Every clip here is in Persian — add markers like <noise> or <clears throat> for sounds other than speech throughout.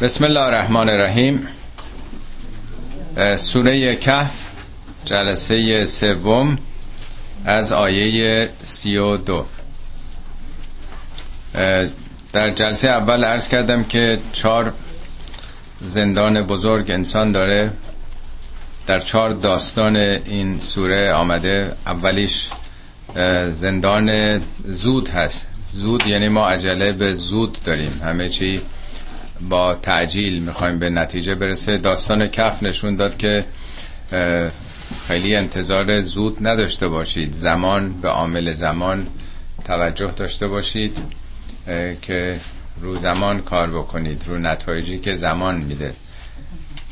بسم الله الرحمن الرحیم. سوره کهف جلسه سوم از آیه سی و دو. در جلسه اول عرض کردم که چهار زندان بزرگ انسان داره. در چهار داستان این سوره آمده. اولیش زندان زود هست. زود یعنی ما عجله به زود داریم. همه چی با تعجیل می‌خوایم به نتیجه برسه. داستان کف نشون داد که خیلی انتظار زود نداشته باشید. زمان به عامل زمان توجه داشته باشید که رو زمان کار بکنید رو نتایجی که زمان میده.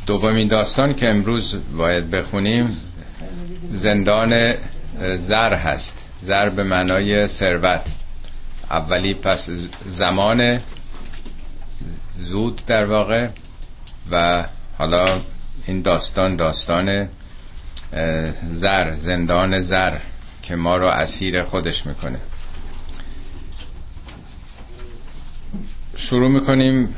دومین داستان که امروز باید بخونیم زندان زر هست. زر به معنای ثروت. اولی پس زمان زود در واقع و حالا این داستان داستان زر زندان زر که ما رو اسیر خودش می‌کنه. شروع می‌کنیم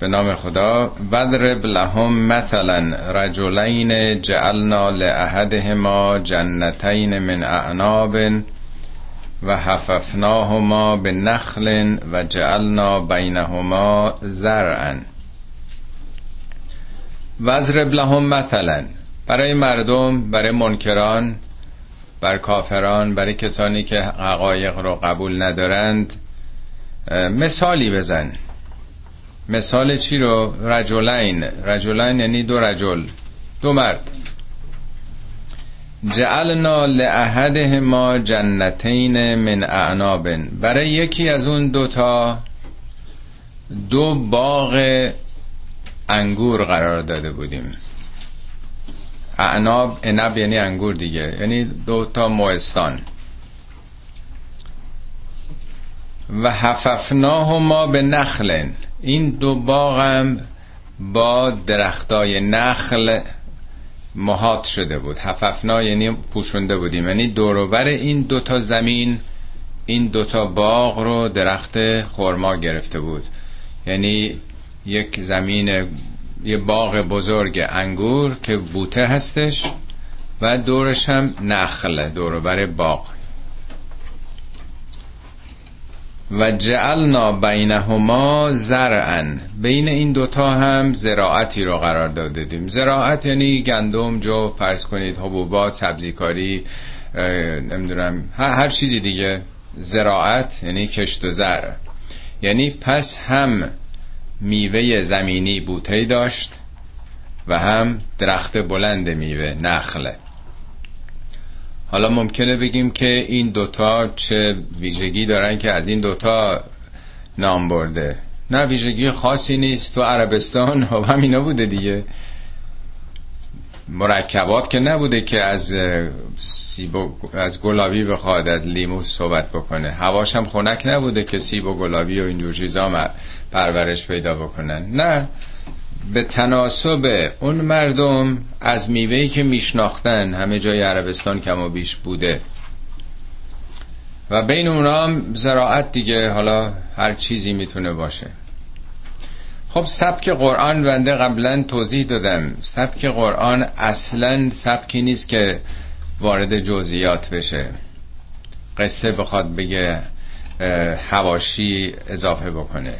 به نام خدا. وضرب لهم مثلا رجلین جعلنا لأحدهما جنتین من اعناب و حففناهما به نخل و جعلنا بینهما زرعا. وضرب لهم مثلا. برای مردم برای منکران بر کافران برای کسانی که حقایق رو قبول ندارند. مثالی بزن. مثال چی رو؟ رجلین. رجلین یعنی دو رجل. دو مرد. جعلنا لأحده ما جنتین من اعناب برای یکی از اون دوتا دو باغ انگور قرار داده بودیم. اعناب انب یعنی انگور دیگه یعنی دو تا موستان و حففناهما به نخلن. این دو باغم با درختای نخل محاط شده بود. حففنا یعنی پوشونده بودیم. یعنی دوروبر این دوتا زمین این دوتا باغ رو درخت خورما گرفته بود. یعنی یک زمین یه باغ بزرگ انگور که بوته هستش و دورش هم نخل دوروبر باغ. و جعلنا بینهما زرعا. بین این دوتا هم زراعتی رو قرار دادیم. زراعت یعنی گندم جو فرض کنید حبوبات سبزیکاری نمی‌دونم هر چیزی دیگه. زراعت یعنی کشت و زر. یعنی پس هم میوه زمینی بوته داشت و هم درخت بلند میوه نخله حالا ممکنه بگیم که این دوتا چه ویژگی دارن که از این دوتا نام برده. نه ویژگی خاصی نیست. تو عربستان هم <laughs> همینا بوده دیگه. مرکبات که نبوده که از سیب و از گلابی بخواد از لیمو صحبت بکنه. هواش هم خنک نبوده که سیب و گلابی و اینجور چیزا پرورش پیدا بکنن. نه. به تناسب اون مردم از میوهی که میشناختن همه جای عربستان کم و بیش بوده. و بین اونا هم زراعت دیگه حالا هر چیزی می‌تونه باشه. خب سبک قرآن بنده قبلا توضیح دادم. سبک قرآن اصلا سبکی نیست که وارد جزئیات بشه. قصه بخواد بگه هواشی اضافه بکنه.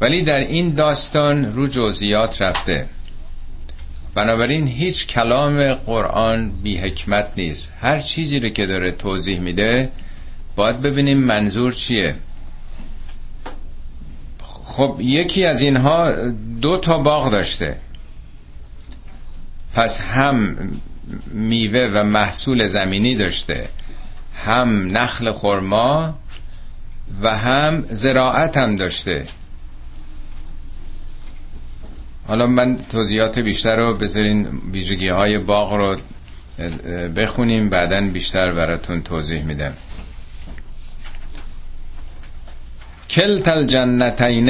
ولی در این داستان رو جزئیات رفته. بنابراین هیچ کلام قرآن بی حکمت نیست. هر چیزی رو که داره توضیح میده باید ببینیم منظور چیه. خب یکی از اینها دو تا باغ داشته. پس هم میوه و محصول زمینی داشته هم نخل خرما و هم زراعت هم داشته. حالا من توضیحات بیشتر رو بذارین ویژگی های باغ رو بخونیم بعدا بیشتر براتون توضیح میدم. کلت الجنتین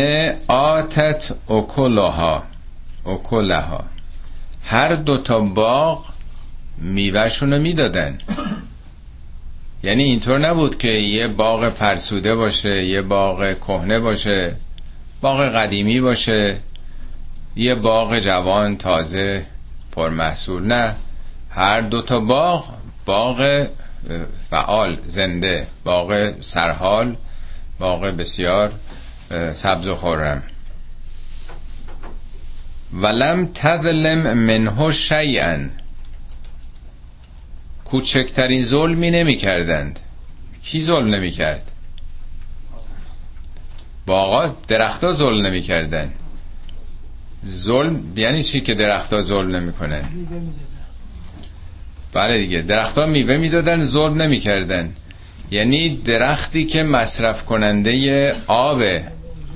آتت اکلها اکلها. هر دو تا باغ میوهشون رو می‌دادن. یعنی اینطور نبود که یه باغ فرسوده باشه یه باغ کهنه باشه باغ قدیمی باشه. یه باغ جوان تازه پرمحصول. نه هر دو تا باغ باغ فعال زنده باغ سرحال باغ بسیار سبز و خورم ولم تظلم منه شیئا. کوچکترین ظلمی نمی کردند کی ظلم نمی کرد باغا درختا ظلم نمی کردن ظلم یعنی چی که درختا ظلم نمی کنه بله دیگه درختها میوه می‌دادن ظلم نمی‌کردن. یعنی درختی که مصرف کننده آب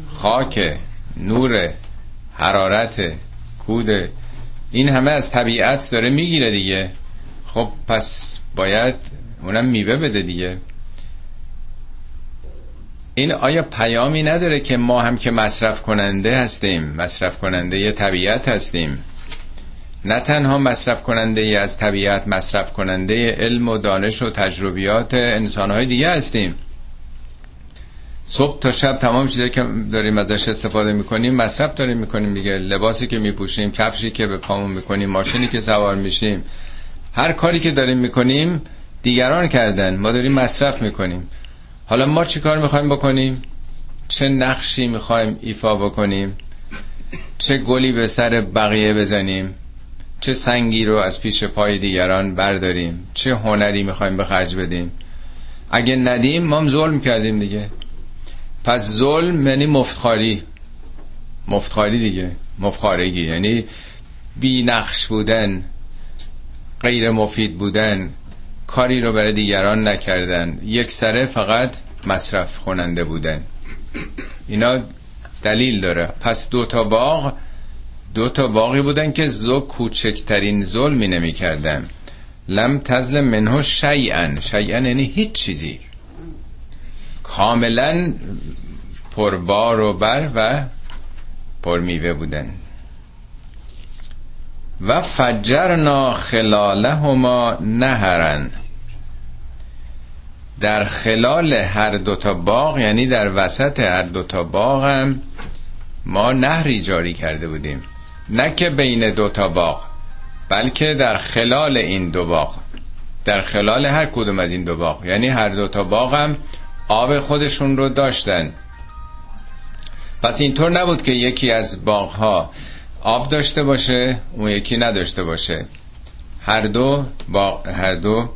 خاک نور حرارت کود این همه از طبیعت داره می‌گیره دیگه. خب پس باید اونم میوه بده دیگه. این آیا پیامی نداره که ما هم که مصرف کننده هستیم؟ مصرف کننده طبیعت هستیم. نه تنها مصرف کننده ای از طبیعت مصرف کننده علم و دانش و تجربیات انسانهای دیگه هستیم. صبح تا شب تمام چیزایی که داریم ازش استفاده می‌کنیم مصرف داریم می‌کنیم دیگه. لباسی که میپوشیم کفشی که به پامون می‌کنیم ماشینی که سوار میشیم هر کاری که داریم می‌کنیم دیگران کردن. ما داریم مصرف می‌کنیم. حالا ما چی کار می‌خوایم بکنیم؟ چه نقشی می‌خوایم ایفا بکنیم؟ چه گلی به سر بقیه بزنیم؟ چه سنگی رو از پیش پای دیگران برداریم؟ چه هنری می‌خوایم به خرج بدیم؟ اگه ندیم ما هم ظلم کردیم دیگه. پس ظلم یعنی مفتخاری. مفتخاری دیگه. مفتخارگی. یعنی بی نقش بودن غیر مفید بودن. کاری رو برای دیگران نکردن. یک سره فقط مصرف کننده بودن. اینا دلیل داره. پس دو تا باغ دو تا باقی بودن که زو کوچکترین ظلمی نمی کردن لم تزل منه شیئن شیئن یعنی هیچ چیزی. کاملا پربار و بر و پرمیوه بودن. و فجرنا خلالهما نهرن. در خلال هر دوتا باغ یعنی در وسط هر دوتا باغ هم ما نهری جاری کرده بودیم. نه که بین دو تا باغ بلکه در خلال این دو باغ. در خلال هر کدوم از این دو باغ. یعنی هر دو تا باغ هم آب خودشون رو داشتن. پس اینطور نبود که یکی از باغ ها آب داشته باشه اون یکی نداشته باشه. هر دو باغ هر دو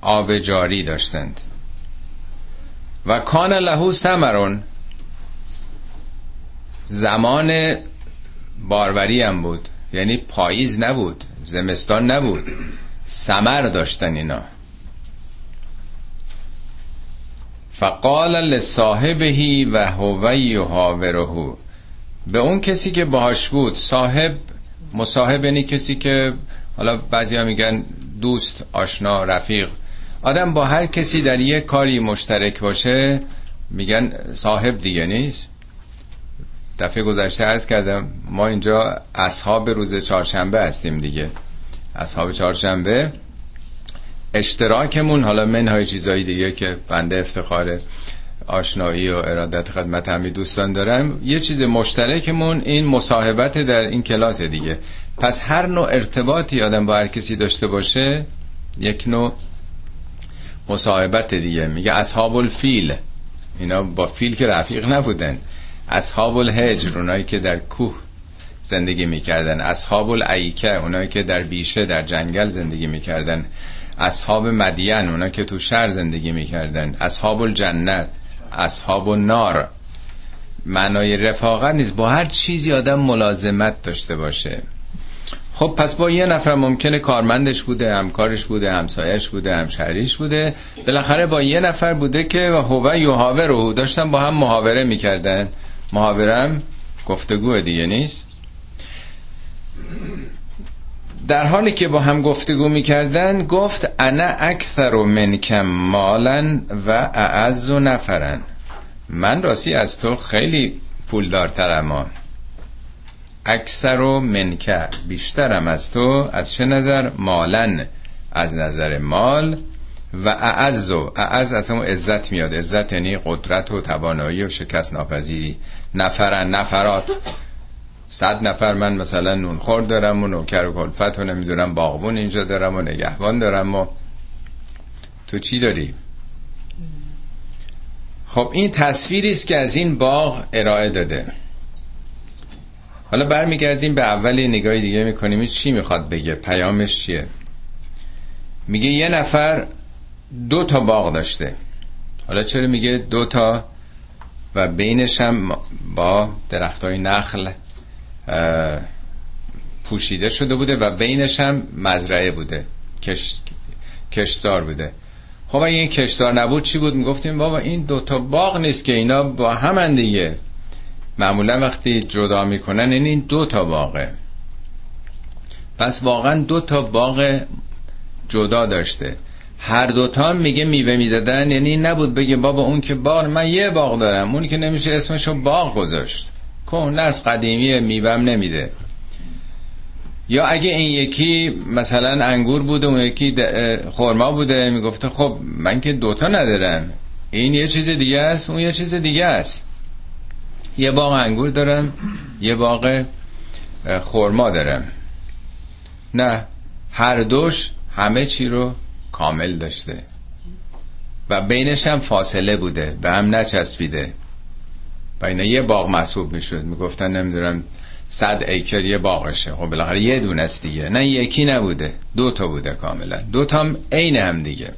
آب جاری داشتند. و کان لهو سمرون زمان باروری هم بود. یعنی پاییز نبود زمستان نبود. سمر داشتن اینا. فقال لصاحبهی و هو یحاوره به اون کسی که باهاش بود صاحب مصاحب یعنی کسی که حالا بعضی میگن دوست آشنا رفیق. آدم با هر کسی در یه کاری مشترک باشه میگن صاحب دیگه نیست. دفعه گذشته عرض کردم ما اینجا اصحاب روز چهارشنبه هستیم دیگه. اصحاب چهارشنبه اشتراکمون حالا منهای چیزایی دیگه که بنده افتخار آشنایی و ارادت خدمت همی دوستان دارم. یه چیز مشترکمون این مصاحبت در این کلاس دیگه. پس هر نوع ارتباطی آدم با هر کسی داشته باشه یک نوع مصاحبت دیگه. میگه اصحاب الفیل. اینا با فیل که رفیق نبودن. اصحاب الهجر اونایی که در کوه زندگی می‌کردن. اصحاب الایکه اونایی که در بیشه در جنگل زندگی می‌کردن. اصحاب مدین اونایی که تو شهر زندگی می‌کردن. اصحاب الجنت. اصحاب النار. معنای رفاقت نیست. با هر چیزی آدم ملازمت داشته باشه. خب پس با یه نفر ممکنه کارمندش بوده همکارش بوده همسایش بوده همشهریش بوده. بالاخره با یه نفر بوده که هو یحاوره رو داشتن با هم محاوره می‌کردن. محاورم گفتگو دیگه نیست؟ در حالی که با هم گفتگو می‌کردن گفت انا اکثر و منکم مالا و اعز و نفرن من راستی از تو خیلی پولدارترم اکثر و منکه بیشترم از تو از چه نظر؟ مالن از نظر مال و اعز و اعز از اون عزت میاد. عزت یعنی قدرت و توانایی و شکست ناپذیری. نفرن نفرات. صد نفر من مثلا نونخور دارم و نوکر و کلفت و نمی‌دونم باغبون اینجا دارم و نگهبان دارم و تو چی داری؟ خب این تصویری است که از این باغ ارائه داده. حالا برمیگردیم به اول نگاهی دیگه می‌کنیم. چی می‌خواد بگه؟ پیامش چیه؟ میگه یه نفر دو تا باغ داشته. حالا چرا میگه دو تا؟ و بینش هم با درخت های نخل پوشیده شده بوده و بینش هم مزرعه بوده کش... کشزار بوده. خب اگه این کشزار نبود چی بود؟ می‌گفتیم بابا این دوتا باغ نیست که اینا با هم دیگه. معمولا وقتی جدا می‌کنن این این دو تا باغه. پس واقعا دو تا باغ جدا داشته. هر دوتا میگه میوه می‌دادن یعنی نبود بگه بابا اون که باغ من یه باغ دارم. اون که نمیشه اسمشو باغ گذاشت. کهنه از قدیمی میوهم نمیده. یا اگه این یکی مثلا انگور بوده اون یکی خورما بوده می‌گفته خب من که دوتا ندارم. این یه چیز دیگه است اون یه چیز دیگه است. یه باغ انگور دارم یه باغ خورما دارم. نه هر دوش همه چی رو کامل داشته. و بینش هم فاصله بوده به هم نچسبیده. و اینا یه باغ محسوب می‌شد. می‌گفتن نمی‌دونم صد ایکر یه باغشه. خب بالاخره یه دونه است دیگه. نه یکی نبوده. دو تا بوده کاملا. دو تا هم عین هم دیگه.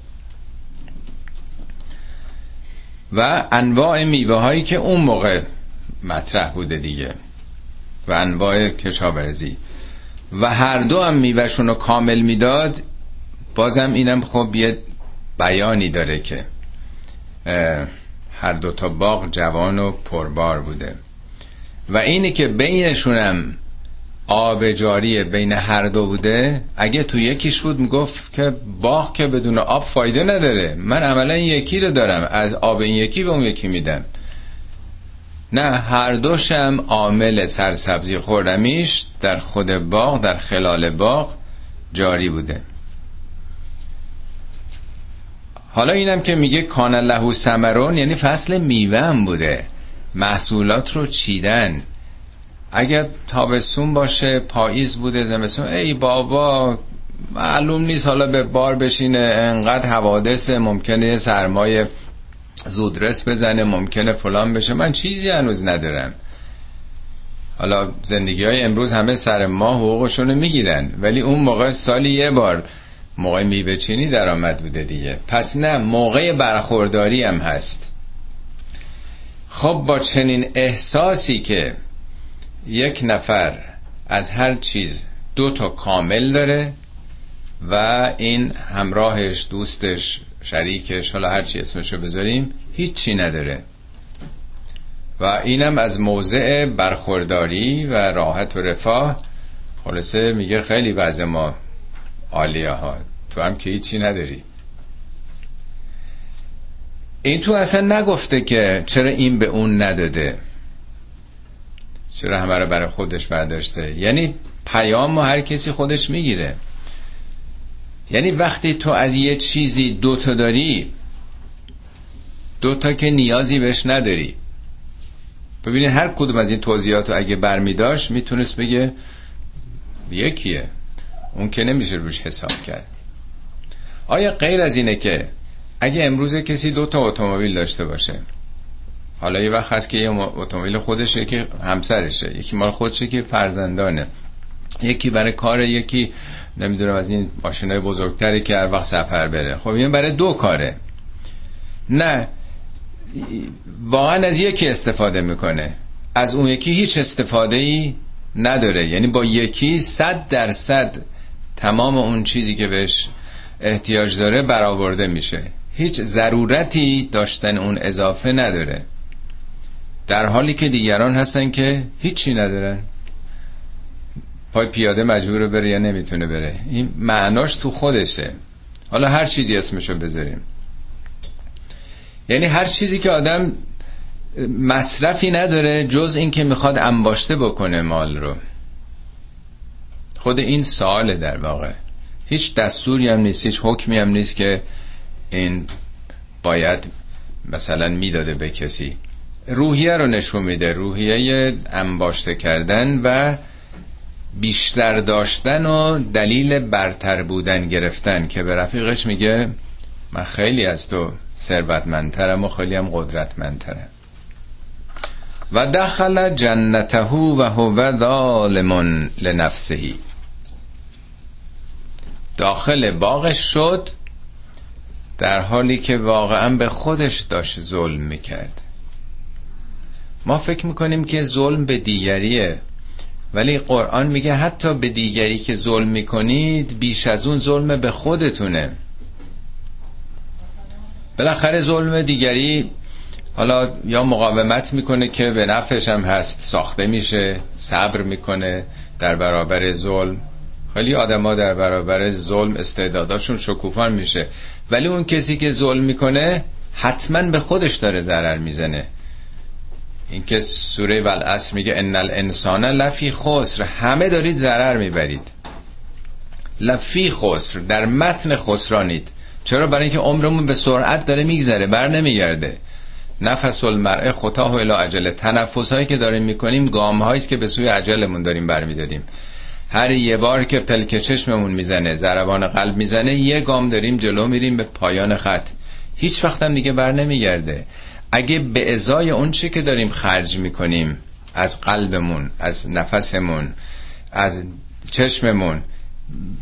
و انواع میوه هایی که اون موقع مطرح بوده دیگه. و انواع کشاورزی. و هر دو هم میوهشون رو کامل می‌داد بازم اینم خب یه بیانی داره که هر دو تا باغ جوان و پربار بوده. و اینی که بینشونم آب جاری بین هر دو بوده اگه تو یکیش بود می‌گفت که باغ که بدون آب فایده نداره. من عملا یکی رو دارم از آب این یکی به اون یکی میدم. نه هر دوشم عامل سرسبزی خورمیش در خود باغ در خلال باغ جاری بوده. حالا اینم که میگه کان لهو سمرون یعنی فصل میوه هم بوده. محصولات رو چیدن. اگر تابستون باشه پاییز بوده زمستون. ای بابا معلوم نیست حالا به بار بشینه. انقدر حوادث ممکنه سرمایه زودرس بزنه. ممکنه فلان بشه. من چیزی هنوز ندارم. حالا زندگی های امروز همه سر ما حقوقشونو می‌گیرن. ولی اون موقع سالی یه بار موقع میوه چینی درآمد بوده دیگه. پس نه موقع برخورداری هم هست. خب با چنین احساسی که یک نفر از هر چیز دو تا کامل داره و این همراهش دوستش شریکش حالا هر چی اسمشو بذاریم هیچی نداره. و اینم از موضع برخورداری و راحت و رفاه. خلاصه میگه خیلی وضع ما عالیه ها. تو هم که هیچی نداری. این تو اصلا نگفته که چرا این به اون نداده. چرا همه رو برای خودش برداشته. یعنی پیام و هر کسی خودش می‌گیره. یعنی وقتی تو از یه چیزی دوتا داری دوتا که نیازی بهش نداری. ببینید هر کدوم از این توضیحات رو اگه برمی داشت می‌تونست بگه یکیه. اون که نمیشه روش حساب کرد. آیا غیر از اینه که اگه امروز کسی دو تا اتومبیل داشته باشه حالا یه وقت هست که یه اتومبیل خودشه که همسرشه یکی مال خودشه که فرزندانه. یکی برای کار یکی نمی‌دونم از این ماشینای بزرگتری که هر وقت سفر بره. خب این برای دو کاره. نه واقعا از یکی استفاده می‌کنه. از اون یکی هیچ استفاده ای نداره. یعنی با یکی صد درصد تمام اون چیزی که بهش احتیاج داره برآورده میشه. هیچ ضرورتی داشتن اون اضافه نداره. در حالی که دیگران هستن که هیچی ندارن. پای پیاده مجبور بره یا نمی‌تونه بره. این معناش تو خودشه. حالا هر چیزی اسمشو بذاریم. یعنی هر چیزی که آدم مصرفی نداره جز این که می‌خواد انباشته بکنه مال رو. خود این ساله در واقع. هیچ دستوری هم نیست هیچ حکمی هم نیست که این باید مثلا می‌داده به کسی. روحیه رو نشون میده روحیه انباشته کردن و بیشتر داشتن و دلیل برتر بودن گرفتن که به رفیقش میگه من خیلی از تو ثروتمندترم و خیلی هم قدرتمندترم. و دخل جنته و هو ظالم لنفسه داخل باغش شد در حالی که واقعا به خودش داشت ظلم می‌کرد. ما فکر می‌کنیم که ظلم به دیگریه ولی قرآن میگه حتی به دیگری که ظلم می‌کنید بیش از اون ظلم به خودتونه. بالاخره ظلم دیگری حالا یا مقاومت می‌کنه که به نفعش هم هست ساخته میشه صبر می‌کنه در برابر ظلم. خیلی آدما در برابر ظلم استعداداشون شکوفان میشه. ولی اون کسی که ظلم می‌کنه حتما به خودش داره ضرر می‌زنه. اینکه سوره والعصر میگه ان الانسان لفی خسر. همه دارید ضرر می‌برید. لفی خسر در متن خسرانید. چرا؟ برای اینکه عمرمون به سرعت داره میگذره بر نمیگرده. نفس المرء خطاه الی عجله تنفس هایی که داریم می‌کنیم گام هایی که به سوی عجلمون داریم برمیداریم. هر یه بار که پلک چشممون می‌زنه ضربان قلب می‌زنه یه گام داریم جلو میریم به پایان خط. هیچ وقتم دیگه بر نمیگرده. اگه به ازای اون چی که داریم خرج می‌کنیم از قلبمون از نفسمون از چشممون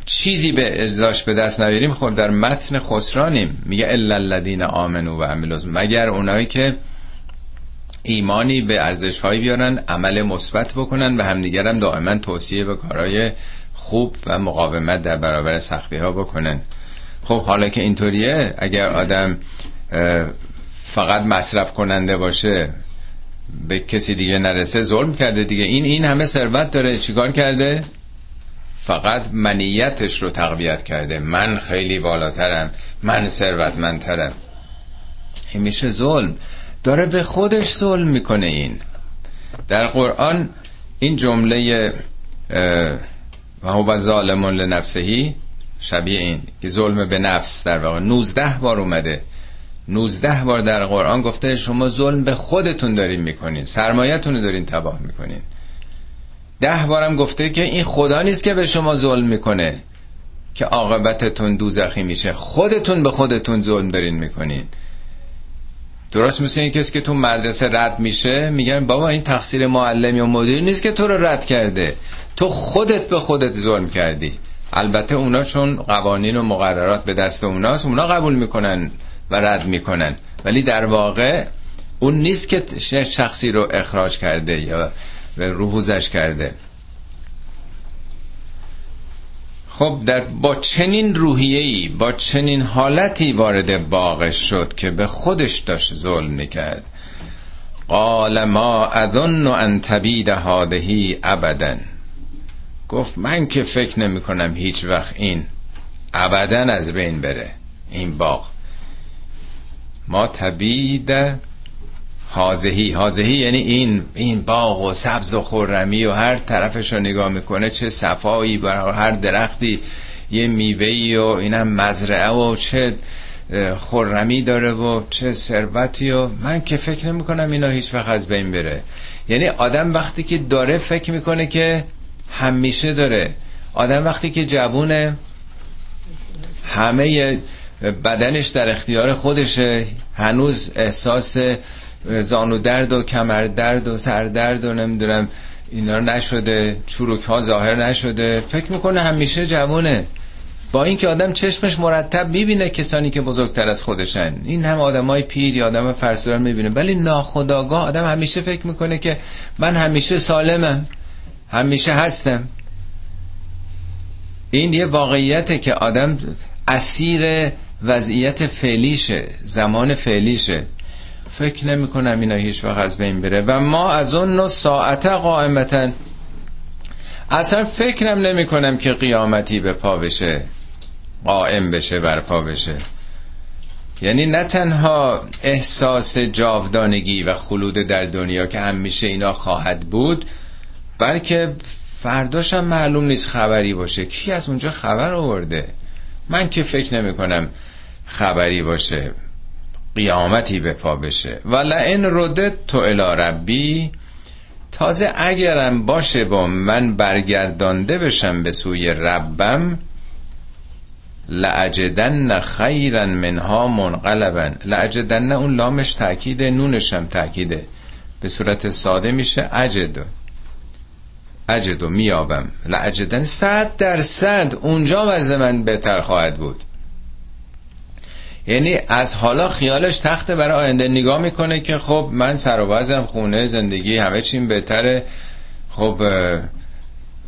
چیزی به ازداش به دست نبیریم خود خب در متن خسرانیم. میگه الا الذین آمنو و عملوا. مگر اونایی که ایمانی به ارزش هایی بیارن عمل مثبت بکنن و همدیگر هم دائما توصیه به کارهای خوب و مقاومت در برابر سختی ها بکنن. خب حالا که اینطوریه اگر آدم فقط مصرف کننده باشه به کسی دیگه نرسه ظلم کرده دیگه این این همه ثروت داره. چیکار کرده؟ فقط منیتش رو تقویت کرده. من خیلی بالاترم من ثروتمندترم. این میشه ظلم. داره به خودش ظلم می‌کنه این. در قرآن این جمله و هو ظالم لنفسهی شبیه این که ظلم به نفس در واقع. 19 بار اومده. 19 بار در قرآن گفته شما ظلم به خودتون دارین می‌کنین. سرمایتون رو دارین تباه می‌کنین. ده بارم گفته که این خدا نیست که به شما ظلم می‌کنه که عاقبتتون دوزخی میشه. خودتون به خودتون ظلم دارین می‌کنین. درست مثل این کسی که تو مدرسه رد میشه میگن بابا این تقصیر معلم یا مدیر نیست که تو رو رد کرده. تو خودت به خودت ظلم کردی. البته اونا چون قوانین و مقررات به دست اوناست اونا قبول می‌کنن و رد می‌کنن. ولی در واقع اون نیست که شخصی رو اخراج کرده یا روحوزش کرده. خب در با چنین روحیه‌ای با چنین حالتی وارد باغش شد که به خودش داشت ظلم می‌کرد. قال ما اظن ان تبید هادهی ابدا. گفت من که فکر نمی کنم هیچ وقت این ابدا از بین بره این باغ. ما تبید حاضهی. حاضهی یعنی این این باغ و سبز و خرمی و هر طرفش رو نگاه می‌کنه چه صفایی بر هر درختی یه میوهی و اینم مزرعه و چه خرمی داره و چه ثروتی و من که فکر نمی کنم اینا هیچ وقت از بین بره. یعنی آدم وقتی که داره فکر می‌کنه که همیشه داره. آدم وقتی که جوونه همه بدنش در اختیار خودشه. هنوز احساس زانو درد و کمر درد و سر درد و نمی‌دونم اینا نشده چروک ها ظاهر نشده. فکر می‌کنه همیشه جوونه با اینکه آدم چشمش مرتب می‌بینه کسانی که بزرگتر از خودشن. این هم آدمای پیر یا آدم فرسودار می‌بینه. ولی ناخداگاه آدم همیشه فکر می‌کنه که من همیشه سالمم همیشه هستم. این یه واقعیته که آدم اسیر وضعیت فعلیشه زمان فعلیشه. فکر نمی کنم اینا هیچ وقت از بین بره. و ما از اون نو ساعت قائمتا اصلا فکرم نمی کنم که قیامتی به پا بشه قائم بشه بر پا بشه. یعنی نه تنها احساس جاودانگی و خلود در دنیا که همیشه اینا خواهد بود بلکه فرداشم معلوم نیست خبری باشه. کی از اونجا خبر آورده؟ من که فکر نمی کنم خبری باشه. قیامتی به پا بشه. و لئن ردت تو الی ربی تازه اگرم باشه با من برگردانده بشم به سوی ربم لعجدن خیرا منها منقلبا. لعجدن اون لامش تاکیده نونشم تاکیده به صورت ساده میشه اجد. اجد و میابم. لعجدن صد درصد اونجا وضع من بهتر خواهد بود. یعنی از حالا خیالش تخته برای آینده نگاه می‌کنه که خب من سر و خونه زندگی همه چیم بهتره. خب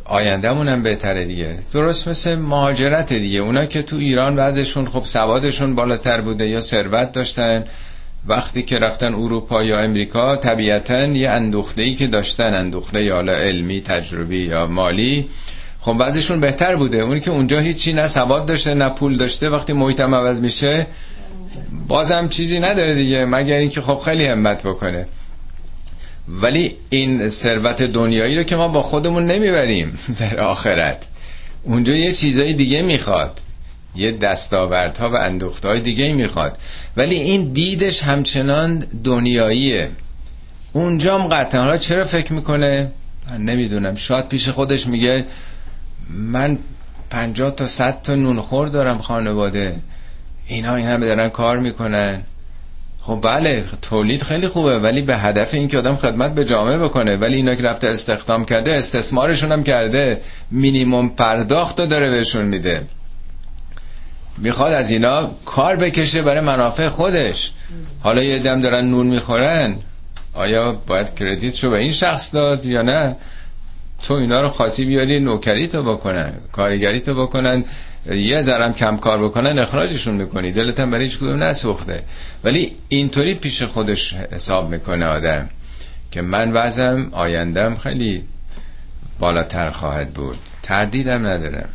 آیندهمون هم بهتره دیگه. درست مثل مهاجرت دیگه. اونا که تو ایران وضعشون خب سوادشون بالاتر بوده یا ثروت داشتن وقتی که رفتن اروپا یا امریکا طبیعتا یه اندوخته که داشتن اندوخته یا علمی تجربی یا مالی خب وضعشون بهتر بوده. اونی که اونجا هیچی نه سواد داشته نه پول داشته وقتی محیطم عوض میشه بازم چیزی نداره دیگه مگر اینکه خب خیلی همت بکنه. ولی این ثروت دنیایی رو که ما با خودمون نمی‌بریم <laughs> در آخرت. اونجا یه چیزای دیگه می‌خواد. یه دستاوردها و اندوختهای دیگه می‌خواد. ولی این دیدش همچنان دنیاییه. اونجام قطعا چرا فکر می‌کنه؟ من نمی‌دونم. شاید پیش خودش میگه من پنجاه تا صد تا نونخور دارم خانواده. اینا این همه دارن کار می‌کنن. خب بله تولید خیلی خوبه ولی به هدف اینکه آدم خدمت به جامعه بکنه. ولی اینا که رفته استخدام کرده استثمارشون هم کرده. مینیمم پرداخت رو داره بهشون میده. می‌خواد از اینا کار بکشه برای منافع خودش. حالا یه دم دارن نون می‌خورن. آیا باید کردیت رو به این شخص داد یا نه؟ تو اینا رو خاصی بیاری نوکری تو بکنن کارگری تو بکنن یه ذرم کم کار بکنن اخراجشون می‌کنی دلت هم برای هیچ کدوم نسوخته. ولی اینطوری پیش خودش حساب می‌کنه آدم که من وضعم آیندم خیلی بالاتر خواهد بود. تردیدم ندارم.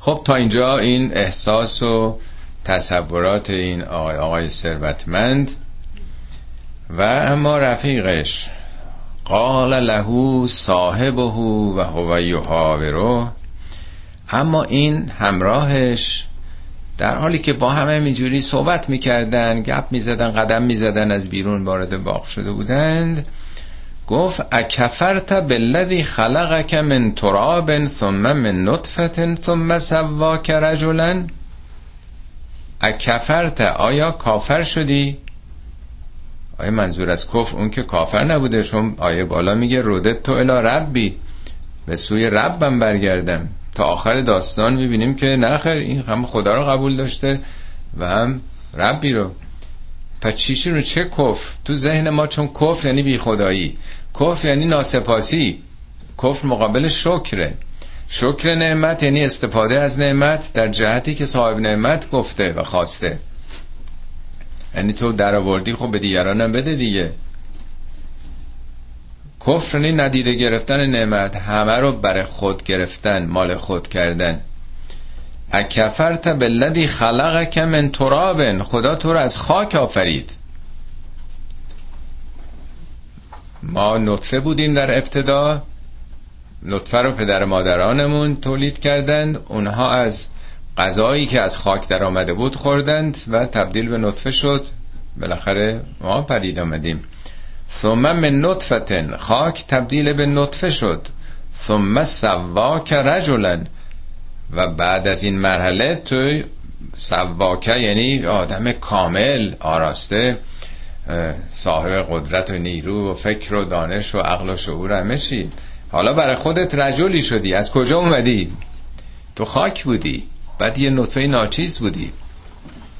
خب تا اینجا این احساس و تصورات این آقای ثروتمند و اما رفیقش. قال له صاحبه و هو یحاوره. اما این همراهش در حالی که با همه اینجوری صحبت می‌کردن گپ می‌زدن قدم می‌زدن از بیرون وارد باغ شده بودند گفت اکفرت بالذی خلقک من تراب ثم من نطفت ثم سواک رجلا؟ اکفرت آیا کافر شدی؟ آیا منظور از کفر اون که کافر نبوده چون آیه بالا میگه رودت تو الا ربی به سوی ربم برگردم. تا آخر داستان می‌بینیم که نخیر این هم خدا رو قبول داشته و هم ربی رو. پس چیشی رو؟ چه کفر؟ تو ذهن ما چون کفر یعنی بی خدایی کفر یعنی ناسپاسی. کفر مقابل شکره. شکر نعمت یعنی استفاده از نعمت در جهتی که صاحب نعمت گفته و خواسته. یعنی تو در آوردی خب به دیگرانم بده دیگه. کفر یعنی ندیده گرفتن نعمت همه رو برای خود گرفتن مال خود کردن. اکفرت بالذی خلقک من تراب خدا تو رو از خاک آفرید. ما نطفه بودیم در ابتدا. نطفه رو پدر مادرانمون تولید کردند. اونها از غذایی که از خاک در آمده بود خوردند و تبدیل به نطفه شد. بالاخره ما پرید آمدیم. ثم من نطفتن. خاک تبدیل به نطفه شد. ثم سواک رجلا و بعد از این مرحله تو سواکه یعنی آدم کامل آراسته صاحب قدرت و نیرو و فکر و دانش و عقل و شعور همه چی. حالا برای خودت رجلی شدی. از کجا اومدی؟ تو خاک بودی. بعد یه نطفه ناچیز بودی.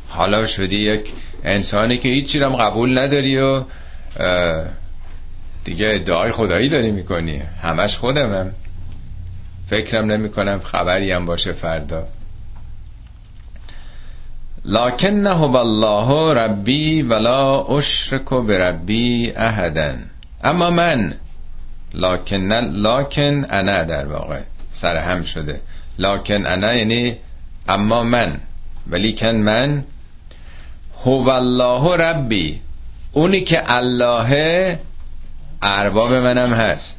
حالا شدی یک انسانی که هیچی هم قبول نداری و دیگه ادعای خدایی داری می‌کنی. همش خودمم فکرم نمی کنم خبری هم باشه فردا. لکنه بالله ربی ولا اشرک بربی احدا اما من لکن لاکن انا در واقع سر هم شده. لاکن انا یعنی اما من ولیکن من هو الله ربی اونی که الله ارباب منم هست.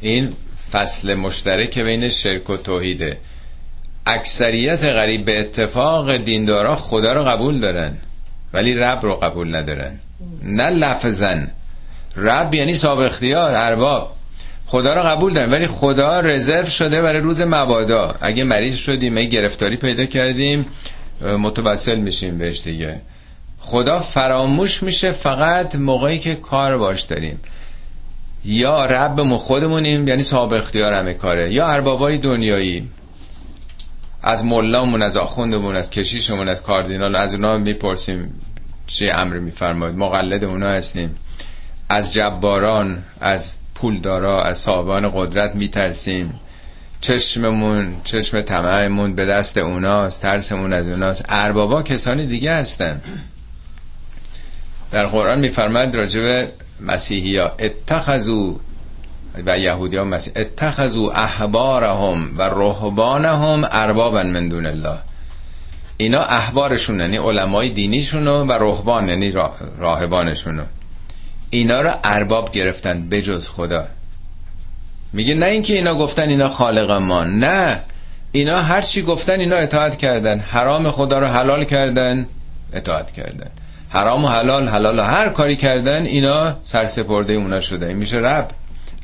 این فصل مشترک بین شرک و توحیده. اکثریت غریب به اتفاق دیندارا خدا رو قبول دارن ولی رب رو قبول ندارن. نه لفظن رب یعنی صاحب اختیار ارباب. خدا رو قبول دارن ولی خدا رزرو شده برای روز مبادا. اگه مریض شدیم اگه گرفتاری پیدا کردیم متوسل میشیم بهش دیگه. خدا فراموش میشه فقط موقعی که کار باش داریم. یا ربمون خودمونیم یعنی صاحب اختیار همه کاره. یا اربابای دنیایی. از ملامون از آخوندمون از کشیشمون از کاردینال از اونا می‌پرسیم چه امر میفرمایید مقلد اونا هستیم. از جباران از پولدارا از صاحبان قدرت میترسیم. چشممون چشم طمعمون به دست اوناست ترسمون از اوناست. اربابا کسانی دیگه هستن. در قرآن میفرماد راجب مسیحی ها اتخذو و یهودی ها مسیح اتخذو احبارهم و رهبانهم اربابا من دون الله. اینا احبارشون یعنی علمای دینیشونو و رهبان یعنی راهبانشونو. اینا رو ارباب گرفتن بجز خدا. میگه نه اینکه اینا گفتن اینا خالق ما نه. اینا هر چی گفتن اینا اطاعت کردن. حرام خدا رو حلال کردن اطاعت کردن. حرام و حلال حلال و هر کاری کردن اینا سرسپرده اونا شده. این میشه رب.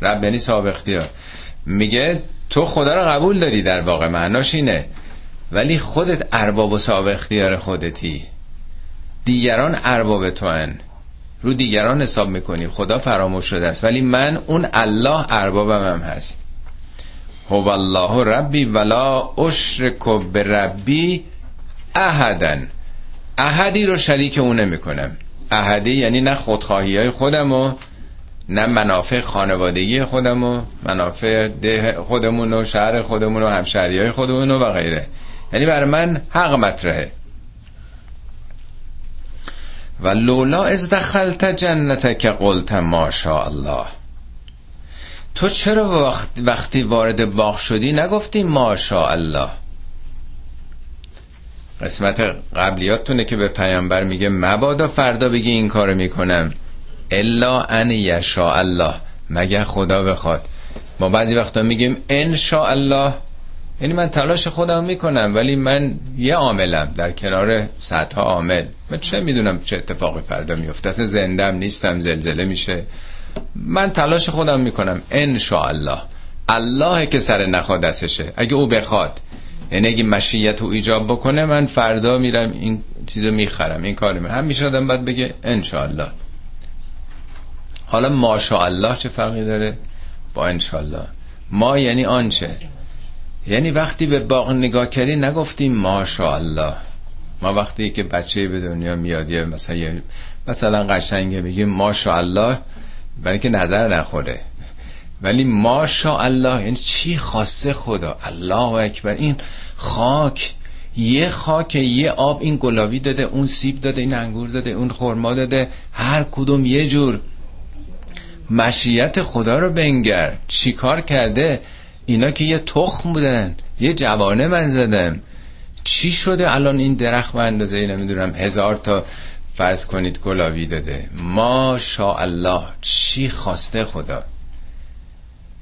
رب یعنی صاحب اختیار. میگه تو خدا رو قبول داری در واقع معناش اینه. ولی خودت ارباب و صاحب اختیار خودتی. دیگران ارباب تو هن. رو دیگران حساب می‌کنی خدا فراموش شده است. ولی من اون الله اربابم هست. هو الله ربی ولا اشرک به ربی احدن. احدی رو شریک اون نمی‌کنم. احدی یعنی نه خودخواهی های خودم و نه منافع خانوادگی خودم و منافع ده خودمون و شهر خودمون و همشهری های خودمون و غیره. یعنی برای من حق مطرحه. و لولا از دخلت جنت که قلت ما الله تو چرا وقتی وارد باغ شدی نگفتی ما الله قسمت قبلیاتونه که به پیامبر میگه مبادا فردا بگی این کارو می‌کنم. الا ان یشا الله مگه خدا بخواد. ما بعضی وقتا میگیم ان الله یعنی من تلاش خودم می‌کنم ولی من یه عاملم در کنار صدها عامل. من چه می‌دونم چه اتفاقی فردا میفته اصلا زندم نیستم زلزله میشه. من تلاش خودم می‌کنم. ان الله الله که سر نخواد دستشه. اگه او بخواد. یعنی اگه مشیت او ایجاب بکنه من فردا میرم این چیزو می‌خرم این کار من هم میشه آدم باید بگه الله حالا ماشاءالله چه فرقی داره؟ با انشالله ما یعنی آنچه. یعنی وقتی به باغ نگاه کردی نگفتیم ماشاءالله. ما وقتی که بچه به دنیا میاد یه مثلا مثلا قشنگه بگیم ماشاءالله برای که نظر نخوره. ولی ماشاءالله یعنی چی خاصه خدا؟ الله اکبر. این خاک یه خاک یه آب این گلابی داده اون سیب داده این انگور داده اون خرما داده هر کدوم یه جور. مشیت خدا رو بنگر. چیکار کرده؟ اینا که یه تخم بودن یه جوانه من زدم. چی شده الان این درخت به اندازه نمی‌دونم. هزار تا فرض کنید گلابی داده. ما الله چی خواسته خدا.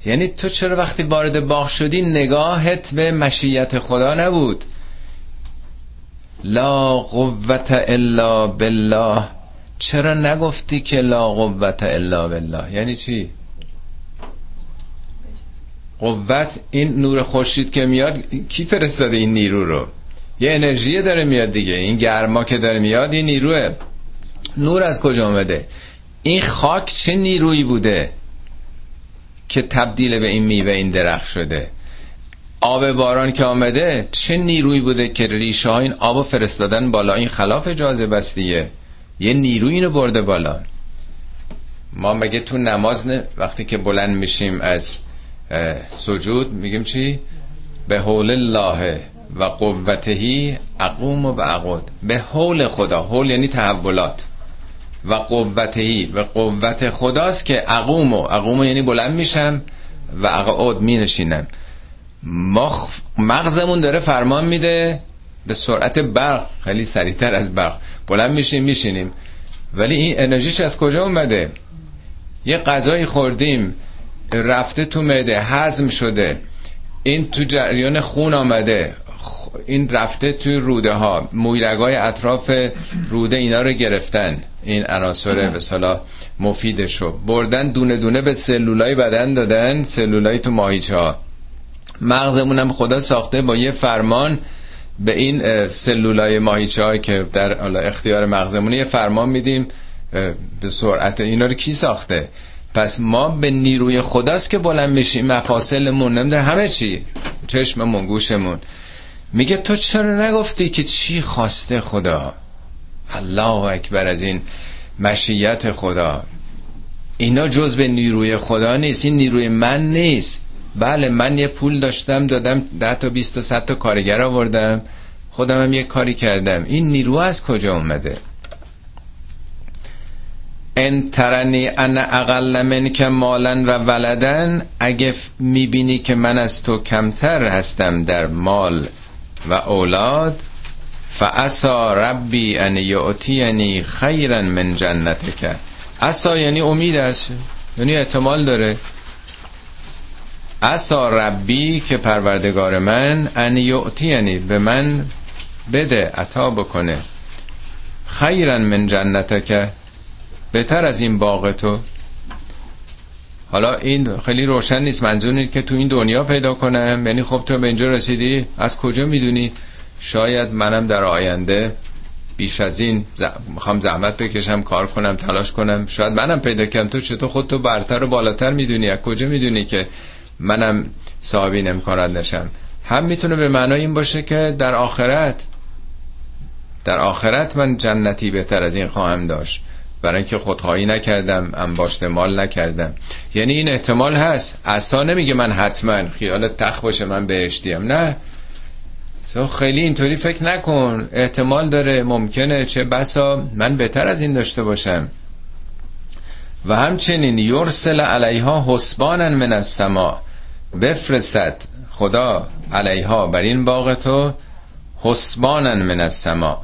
یعنی تو چرا وقتی وارد باغ شدی نگاهت به مشیت خدا نبود؟ لا قوت الا بالله. چرا نگفتی که لا قوت الا بالله؟ یعنی چی؟ قوت این نور خورشید که میاد کی فرستاده این نیرو رو؟ یه انرژی داره میاد دیگه. این گرما که داره میاد این نیروه. نور از کجا آمده این خاک چه نیرویی بوده که تبدیل به این میوه این درخت شده؟ آب باران که آمده چه نیرویی بوده که ریشه ها این آب فرستادن بالا؟ این خلاف جاذبه است دیگه. یه نیروی اینو برده بالا. ما مگه تو نماز نه وقتی که بلند میشیم از سجود میگیم چی؟ به حول الله و قوتهی اقوم و بعقود به حول خدا. حول یعنی تحولات. و قوتهی. و قوت خداست که اقوم و اقوم یعنی بلند میشم و اقعود می نشینم مغزمون داره فرمان میده به سرعت برق. خیلی سریعتر از برق. بلند میشیم میشینیم. ولی این انرژیش از کجا اومده؟ یه غذایی خوردیم. رفته تو معده هضم شده. این تو جریان خون آمده. این رفته توی روده ها. مویرگای اطراف روده اینا رو گرفتن. این عناصر به صلاح مفیدش بردن دونه دونه به سلولای بدن دادن. سلولای تو ماهیچه ها مغزمون هم خدا ساخته با یه فرمان به این سلولای ماهیچه که در اختیار مغزمون یه فرمان میدیم به سرعت اینا رو کی ساخته؟ پس ما به نیروی خداست که بلند میشیم مفاصلمون نمی‌دونه همه چی. چشممون گوشمون. میگه تو چرا نگفتی که چی خواسته خدا؟ الله اکبر از این مشیت خدا. اینا جز به نیروی خدا نیست. این نیروی من نیست. بله من یه پول داشتم دادم ده تا بیست تا صد تا کارگر آوردم. خودم هم یه کاری کردم. این نیرو از کجا اومده؟ ان ترنی انا اقل من که مالن و ولدن اگه می‌بینی که من از تو کمتر هستم در مال و اولاد فعسا ربی ان یعطینی خیرا من جنتک. عسا یعنی امید است یعنی احتمال داره. عسا ربی که پروردگار من ان یعطینی به من بده عطا بکنه. خیرا من جنتک. بهتر از این باغ تو. حالا این خیلی روشن نیست. منظور که تو این دنیا پیدا کنم. یعنی خب تو به اینجا رسیدی. از کجا می‌دونی؟ شاید منم در آینده بیش از این می‌خوام زحمت بکشم کار کنم تلاش کنم. شاید منم پیدا کنم تو چطور خودتو برتر و بالاتر می‌دونی؟ از کجا می‌دونی که منم صاحب این امکانات نشم؟ هم می‌تونه به معنای این باشه که در آخرت در آخرت من جنتی بهتر از این خواهم داشت. برای اینکه خودخواهی نکردم انباشت مال نکردم. یعنی این احتمال هست. اصلا نمیگه من حتما خیال تخ باشه من بهشتیم نه. تو خیلی اینطوری فکر نکن. احتمال داره. ممکنه. چه بسا. من بهتر از این داشته باشم. و همچنین یرسل علیها حسبانا من السما. بفرستد. خدا علیها. بر این باغ تو حسبانا من السما.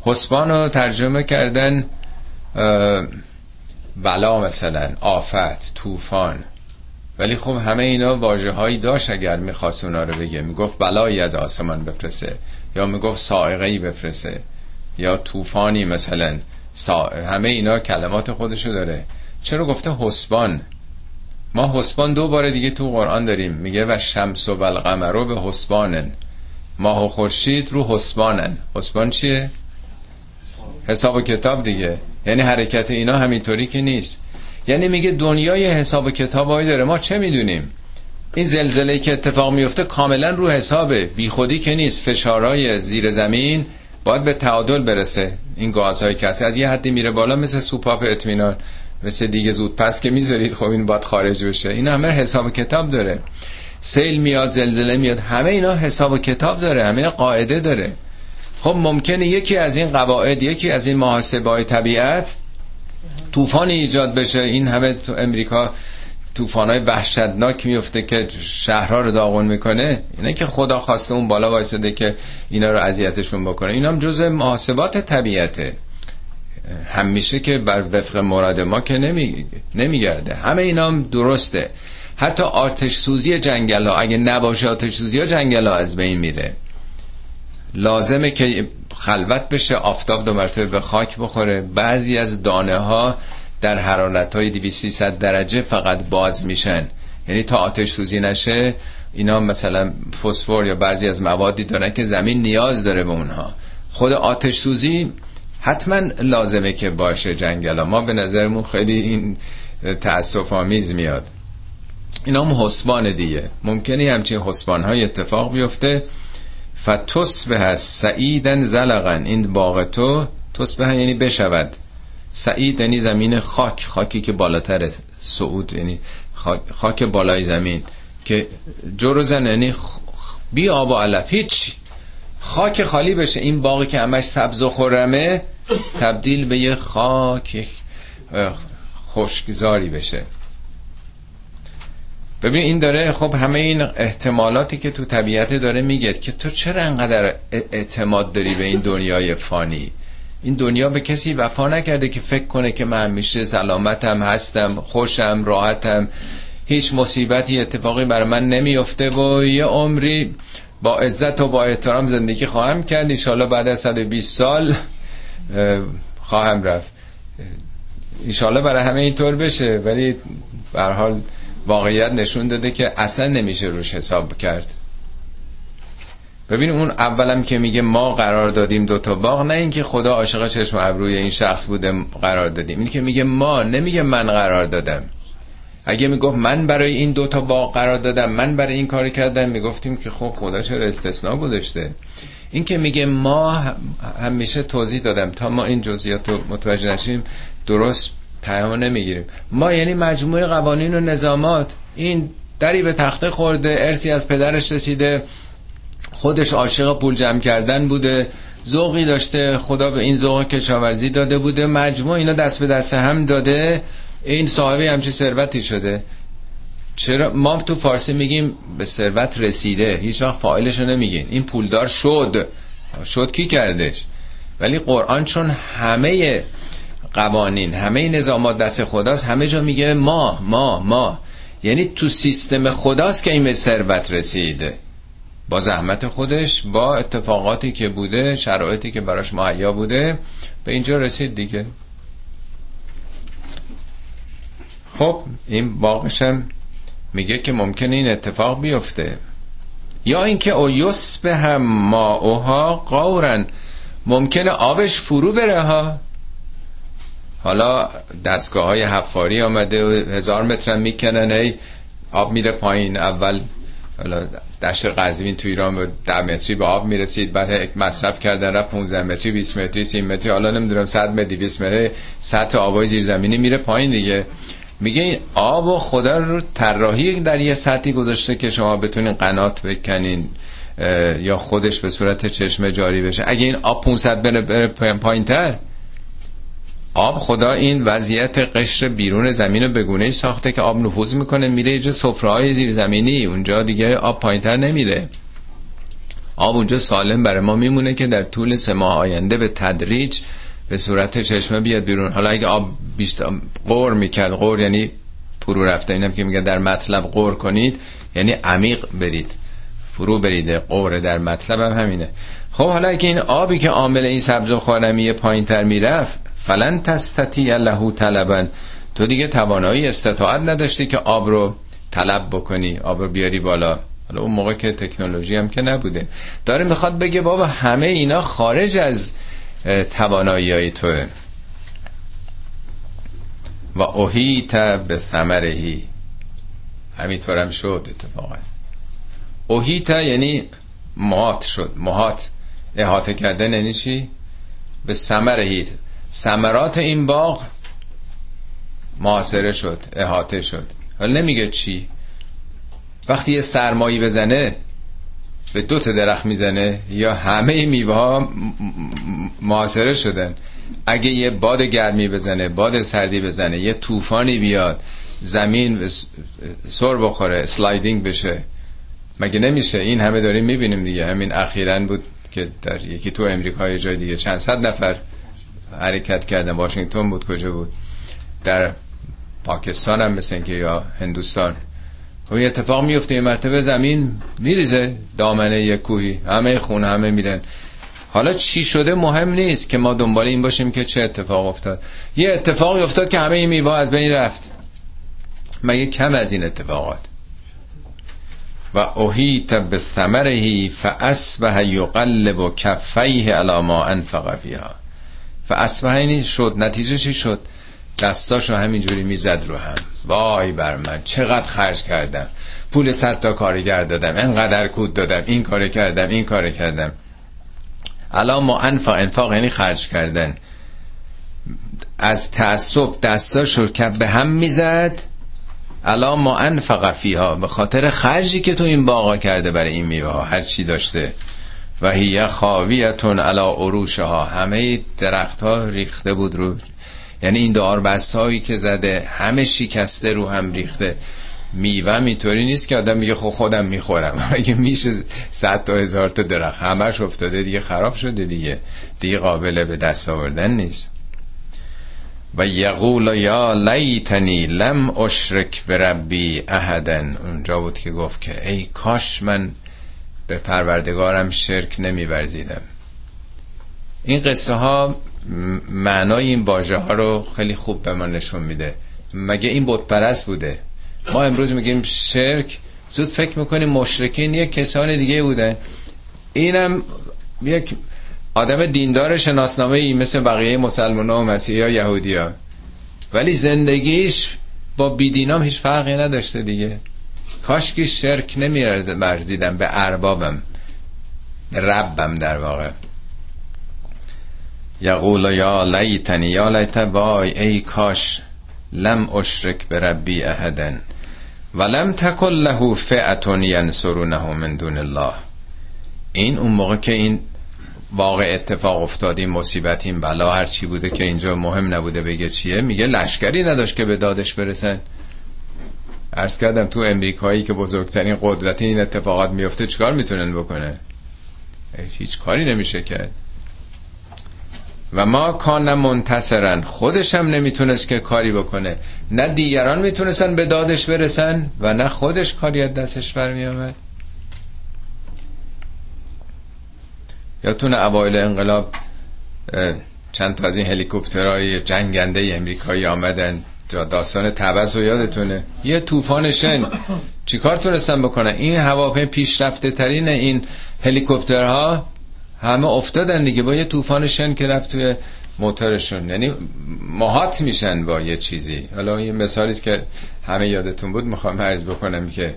حسبان رو ترجمه کردن بلا مثلا آفت طوفان. ولی خب همه اینا واجه هایی داشت اگر می‌خواست اونا رو بگه. می‌گفت بلایی از آسمان بفرسه یا می‌گفت سائقه ای بفرسه یا طوفانی مثلا. سا... همه اینا کلمات خودشو داره. چرا گفته حسبان؟ ما حسبان دو بار دیگه تو قرآن داریم. میگه و شمس و القمر به حسبانن. ماه و خورشید رو حسبانن. حسبان چیه؟ حساب و کتاب دیگه. یعنی حرکت اینا همینطوری که نیست. یعنی میگه دنیای حساب و کتابایی داره ما چه می‌دونیم؟ این زلزله که اتفاق میفته کاملا رو حسابه. بیخودی که نیست فشارهای زیر زمین باید به تعادل برسه. این گازهای کسی از یه حدی میره بالا مثل سوپاپ اطمینان مثل دیگه زود پس که می‌ذارید خب این باید خارج بشه. این همه حساب و کتاب داره. سیل میاد زلزله میاد همه اینا حساب و کتاب داره همه قاعده داره. خب ممکنه یکی از این قواعد یکی از این محاسبه طبیعت طوفانی ایجاد بشه. این همه تو امریکا طوفان های وحشتناک میفته که شهرها رو داغون می‌کنه. اینه که خدا خواسته اون بالا وایساده که اینا رو اذیتشون بکنه. اینا هم جزء محاسبات طبیعته. همیشه که بر وفق مراد ما که نمی... نمیگرده. همه اینا هم درسته. حتی آتش سوزی جنگل ها اگه نباشه آتش سوزی ها جنگل ها از بین میره. لازمه که خلوت بشه آفتاب دو مرتبه به خاک بخوره. بعضی از دانه ها در حرارت های 200 درجه فقط باز میشن. یعنی تا آتش سوزی نشه اینا مثلا فسفر یا بعضی از موادی دارن که زمین نیاز داره به اونها. خود آتش سوزی حتما لازمه که باشه جنگل ما به نظرمون خیلی این تأصف آمیز میاد. اینا هم حسبان دیگه. ممکنه همچین حسبان های اتفاق بیفته. به سعیدن زلقن این باغ تو تصبه یعنی بشود. سعید یعنی زمین خاک خاکی که بالاتر سعود یعنی خاک, خاک بالای زمین که جروزن یعنی بی آب و علف. هیچ خاک خالی بشه. این باغی که همش سبز و خورمه تبدیل به یه خاک خشکزاری بشه. ببین این داره خب همه این احتمالاتی که تو طبیعت داره میگه که تو چرا انقدر اعتماد داری به این دنیای فانی؟ این دنیا به کسی وفا نکرده که فکر کنه که من همیشه سلامتم هستم خوشم راحتم. هیچ مصیبتی اتفاقی برای من نمیفته و یه عمری با عزت و با احترام زندگی خواهم کرد. ایشالا بعد از 120 سال خواهم رفت. ایشالا برای همه اینطور بشه. ولی به حال واقعیت نشون داده که اصلا نمیشه روش حساب کرد. ببین اون اولم که میگه ما قرار دادیم دوتا باغ نه اینکه خدا عاشق چشم ابروی این شخص بوده قرار دادیم. این که میگه ما نمیگه من قرار دادم. اگه می‌گفت من برای این دوتا باغ قرار دادم من برای این کار کردم می‌گفتیم که خب خدا چرا استثناء گذاشته؟ این که میگه ما همیشه توضیح دادم. تا ما این جزئیات رو متوجه نشیم درست پیام نمی‌گیریم. ما یعنی مجموعه قوانین و نظامات. این دری به تخته خورده ارسی از پدرش رسیده خودش عاشق پول جمع کردن بوده ذوقی داشته خدا به این ذوق کشاورزی داده بوده مجموع اینا دست به دست هم داده این صاحب همچی ثروتی شده. چرا؟ ما تو فارسی میگیم به ثروت رسیده هیچ وقت فاعلش رو نمیگین. این پولدار شد. شد کی کردش؟ ولی قرآن چون همه قوانین. همه نظامات دست خداست. همه جا میگه ما ما ما. یعنی تو سیستم خداست که این به ثروت رسیده. با زحمت خودش با اتفاقاتی که بوده شرایطی که براش مهیا بوده به اینجا رسید دیگه. خب این باقشم میگه که ممکنه این اتفاق بیفته. یا اینکه او به هم ما اوها قورن. ممکنه آبش فرو بره ها. حالا دستگاه های حفاری آمده و هزار متر می‌کنن. هی آب میره پایین. اول حالا دشت قزوین تو ایران به 10 متری به آب می‌رسید. بعد مصرف کردن رفت 15 متری 20 متری 30 متری. حالا نمی‌دونم 100 متری 20 متری. سطح آبای زیرزمینی میره پایین دیگه. میگه آب و خدا رو طراحی در یه سطحی گذاشته که شما بتونین قنات بکنین یا خودش به صورت چشمه جاری بشه. اگه این آب 500 بره, بره پایین تر آب خدا این وضعیت قشر بیرون زمین رو بگونه ساخته که آب نفوذ می‌کنه میره یه سفره های زیر زمینی اونجا دیگه آب پایینتر نمیره. آب اونجا سالم برای ما میمونه که در طول سه ماه آینده به تدریج به صورت چشمه بیاد بیرون. حالا اگه آب بیشتر قور می‌کرد قور یعنی فرو رفته اینم که میگه در مطلب قور کنید یعنی عمیق برید. فرو بریده قوره در مطلب هم همینه. خب حالا اگه این آبی که عامل این سبز و خارمی پایین تر می‌رفت فلن تستتی له طلبن تو دیگه توانایی استطاعت نداشتی که آب رو طلب بکنی آب رو بیاری بالا. حالا اون موقع که تکنولوژی هم که نبوده. داره می‌خواد بگه بابا همه اینا خارج از توانایی های توه. و اوهیت به ثمرهی. همینطورم شد اتفاقا. اوهیت یعنی مات شد. مهات. احاطه کردن یعنی چی؟ به ثمرهی ثمرات این باغ معاصره شد احاطه شد. حالا نمیگه چی. وقتی یه سرمایی بزنه به دو تا درخت می‌زنه یا همه میوه ها معاصره شدن. اگه یه باد گرمی بزنه باد سردی بزنه یه طوفانی بیاد زمین سر بخوره سلایدینگ بشه. مگه نمیشه؟ این همه داریم می‌بینیم دیگه. همین اخیرا بود که در یکی تو امریکا جای دیگه چند صد نفر حرکت کردن. واشنگتن بود کجا بود؟ در پاکستان هم مثل که یا هندوستان. خب این اتفاق میفته یه مرتبه زمین میریزه دامنه یک کوهی. همه خون همه میرن. حالا چی شده مهم نیست که ما دنبال این باشیم که چه اتفاق افتاد. یه اتفاقی افتاد که همه این میوه از بین رفت. مگه کم از این اتفاقات؟ و اوهیت به ثمرهی فاسبه یقلب کفیه علی ما انفق فیها. فاسبه شد نتیجه چی شد؟ دستاشو همینجوری می‌زد رو هم. وای بر من چقدر خرج کردم. پول صد تا کارگر دادم انقدر کود دادم این کار کردم این کار کردم. الان ما انفاق انفاق یعنی خرج کردن. از تعصب دستاشو که به هم می‌زد. الان ما انفق فیها به خاطر خرجی که تو این باقا کرده برای این میوه ها هر چی داشته. و هی خاویتون علا عروشها. همه درخت ها ریخته بود رو یعنی این دار هایی که زده همه شکسته رو هم ریخته. میوه میطوری نیست که آدم میگه خب خودم می‌خورم. <laughs> اگه میشه صد تا هزار تا درخت همش افتاده دیگه خراب شده دیگه. دیگه قابل به دست آوردن نیست. و یقول یا لیتنی لم اشرک بربی احدن. اونجا بود که گفت که ای کاش من به پروردگارم شرک نمیورزیدم. این قصه ها معنای این واژه ها رو خیلی خوب به ما نشون میده. مگه این بت پرست بوده؟ ما امروز میگیم شرک زود فکر می‌کنیم مشرکین یک کسان دیگه بوده اینم یک آدم دیندار شناسنامه ای مثل بقیه مسلمان ها و مسیحی ها یهودی ها ولی زندگیش با بیدینام هیچ فرقی نداشته دیگه. کاشکی شرک نمیرزیدم به اربابم به ربم در واقع. یقول یا لیتنی یا لیت وای ای کاش لم اشرک به ربی احدن ولم تکل له فئتون ینصرونه من دون الله. این اون موقع که این واقع اتفاق افتاد این مصیبت این بلا هر چی بوده که اینجا مهم نبوده بگه چیه. میگه لشکری نداشت که به دادش برسن. ارز کردم تو امریکایی که بزرگترین قدرت این اتفاقات میفته چیکار می‌تونن بکنه هیچ کاری نمیشه کرد. و ما کان منتصرن. خودش هم نمی‌تونست که کاری بکنه. نه دیگران می‌تونستن به دادش برسن و نه خودش کاری از دستش برمی آمد یادتونه اوایل انقلاب چند تا از این هلیکوپترهای جنگنده امریکایی آمدن. داستان تبس و یادتونه؟ یه طوفان شن. چیکار تونستن بکنن؟ این هواپیما پیشرفته ترین این هلیکوپترها همه افتادن دیگه. با یه طوفان شن که رفت توی موتورشون. یعنی ماهات میشن با یه چیزی. حالا یه مثالی که همه یادتون بود. می‌خوام عرض بکنم که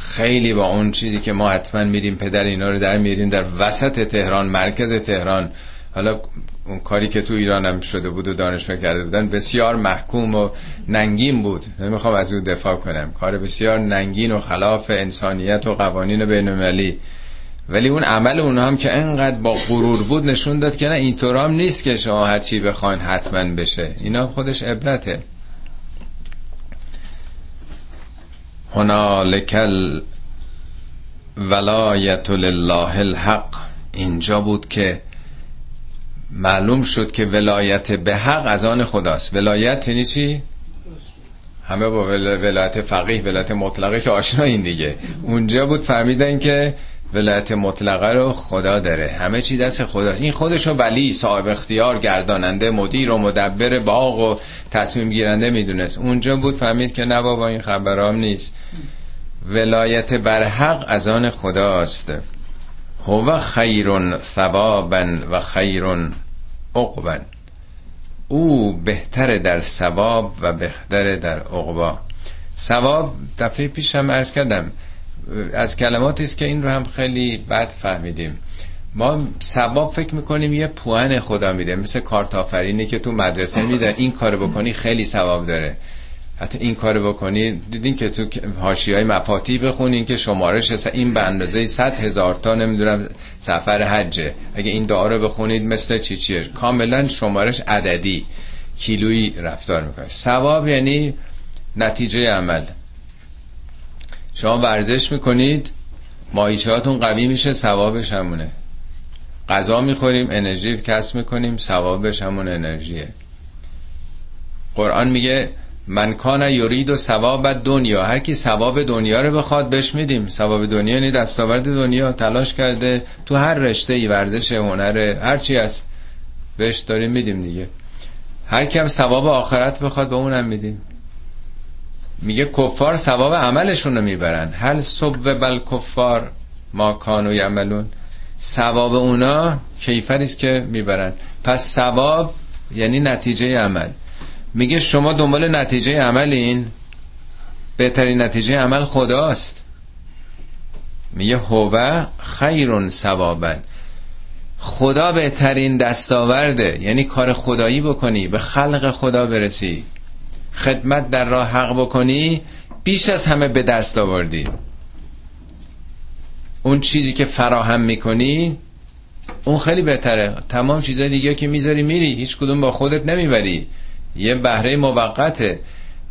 خیلی با اون چیزی که ما حتما میریم پدر اینا رو در میریم در وسط تهران مرکز تهران. حالا اون کاری که تو ایران هم شده بود و دانشگاه کرده بودن بسیار محکوم و ننگین بود. نمی‌خوام از اون دفاع کنم. کار بسیار ننگین و خلاف انسانیت و قوانین بینالمللی. ولی اون عمل اونها هم که انقدر با غرور بود نشون داد که نه اینطور هم نیست که شما هر چی بخواین حتما بشه. اینا خودش عبرته. هنالکل ولایت لله الحق. اینجا بود که معلوم شد که ولایت به حق از آن خداست. ولایت یعنی چی؟ همه با ولایت فقیه ولایت مطلقه که آشنا این دیگه. اونجا بود فهمیدن که ولایت مطلقه رو خدا داره. همه چی دست خداست این خودشو ولی صاحب اختیار گرداننده مدیر و مدبر باغ و تصمیم گیرنده می‌دونست. اونجا بود فهمید که نه بابا این خبرام نیست. ولایت بر حق از آن خداست. هو خیر ثوابا و خیر عقبا او بهتر در ثواب و بهتر در عقبا. ثواب دفعه پیشم ارز کردم. از کلماتی است که این رو هم خیلی بد فهمیدیم. ما ثواب فکر می‌کنیم یه پوان خدا میده مثل کارتافرینی که تو مدرسه میده این کارو بکنی خیلی ثواب داره. حتی این کارو بکنی دیدین که تو هاشی های مفاتی بخونین که شمارش این به اندازه 100 هزار تا نمی‌دونم سفر حجه اگه این دعا رو بخونید مثل چی چیه؟ کاملا شمارش عددی کیلویی رفتار می‌کنه. ثواب یعنی نتیجه عمل. شما ورزش می‌کنید مایچهاتون قوی میشه ثوابش همونه. غذا می‌خوریم انرژی کسب می‌کنیم ثوابش همون انرژیه. قرآن میگه من کان یرید و ثواب دنیا هر کی ثواب دنیا رو بخواد بهش میدیم. ثواب دنیا یعنی دستاورد دنیا تلاش کرده تو هر رشته ای ورزش هنر هر چی هست بهش داریم میدیم دیگه. هر کی هم ثواب آخرت بخواد به اونم میدیم. میگه کفار ثواب عملشون رو می‌برن. هل صب بل کفار ما کانو یعملون. ثواب اونا کیفریست که می‌برن. پس ثواب یعنی نتیجه عمل. میگه شما دنبال نتیجه عملین. بهترین نتیجه عمل خداست. میگه هو خیرون ثوابن. خدا بهترین دستاورده. یعنی کار خدایی بکنی. به خلق خدا برسی. خدمت در راه حق بکنی بیش از همه به دست آوردی. اون چیزی که فراهم می‌کنی اون خیلی بهتره. تمام چیزای دیگه که می‌ذاری میری هیچ کدوم با خودت نمی‌بری. یه بهره موقته.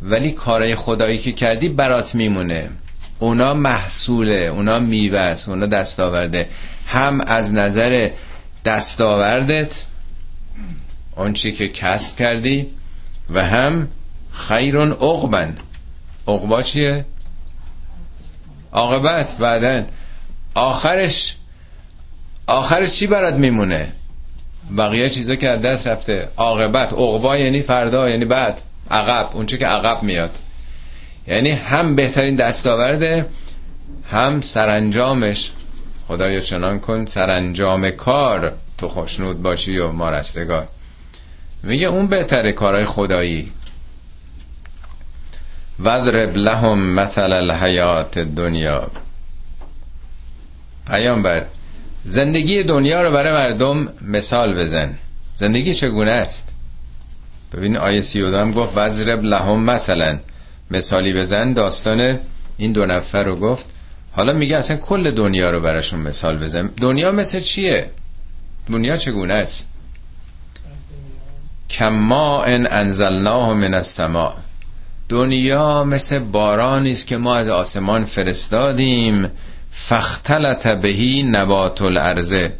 ولی کارای خدایی که کردی برات میمونه. اونا محصوله اونا میوه اونا دستاورده. هم از نظر دستاوردت اون چی که کسب کردی و هم خیرون عقبن عقبا چیه؟ عاقبت بعدن آخرش آخرش چی برات میمونه؟ بقیه چیزا که از دست رفته. عاقبت عقبا یعنی فردا یعنی بعد. عقب اونچه که عقب میاد. یعنی هم بهترین دستاورده هم سرانجامش. خدایا چنان کن سرانجام کار. تو خوشنود باشی و ما رستگار. میگه اون بهتره کارهای خدایی. وضرب لهم مثل الحیات دنیا. پیامبر زندگی دنیا رو برای مردم مثال بزن. زندگی چگونه است؟ ببین آیه سی هم گفت وضرب لهم مثلا. مثالی بزن داستان این دو نفر رو گفت. حالا میگه اصلا کل دنیا رو براشون مثال بزن. دنیا مثل چیه؟ دنیا چگونه است؟ کما ان انزلناه من السماء. دنیا مثل بارانی است که ما از آسمان فرستادیم. فختلت بهی نبات الارضه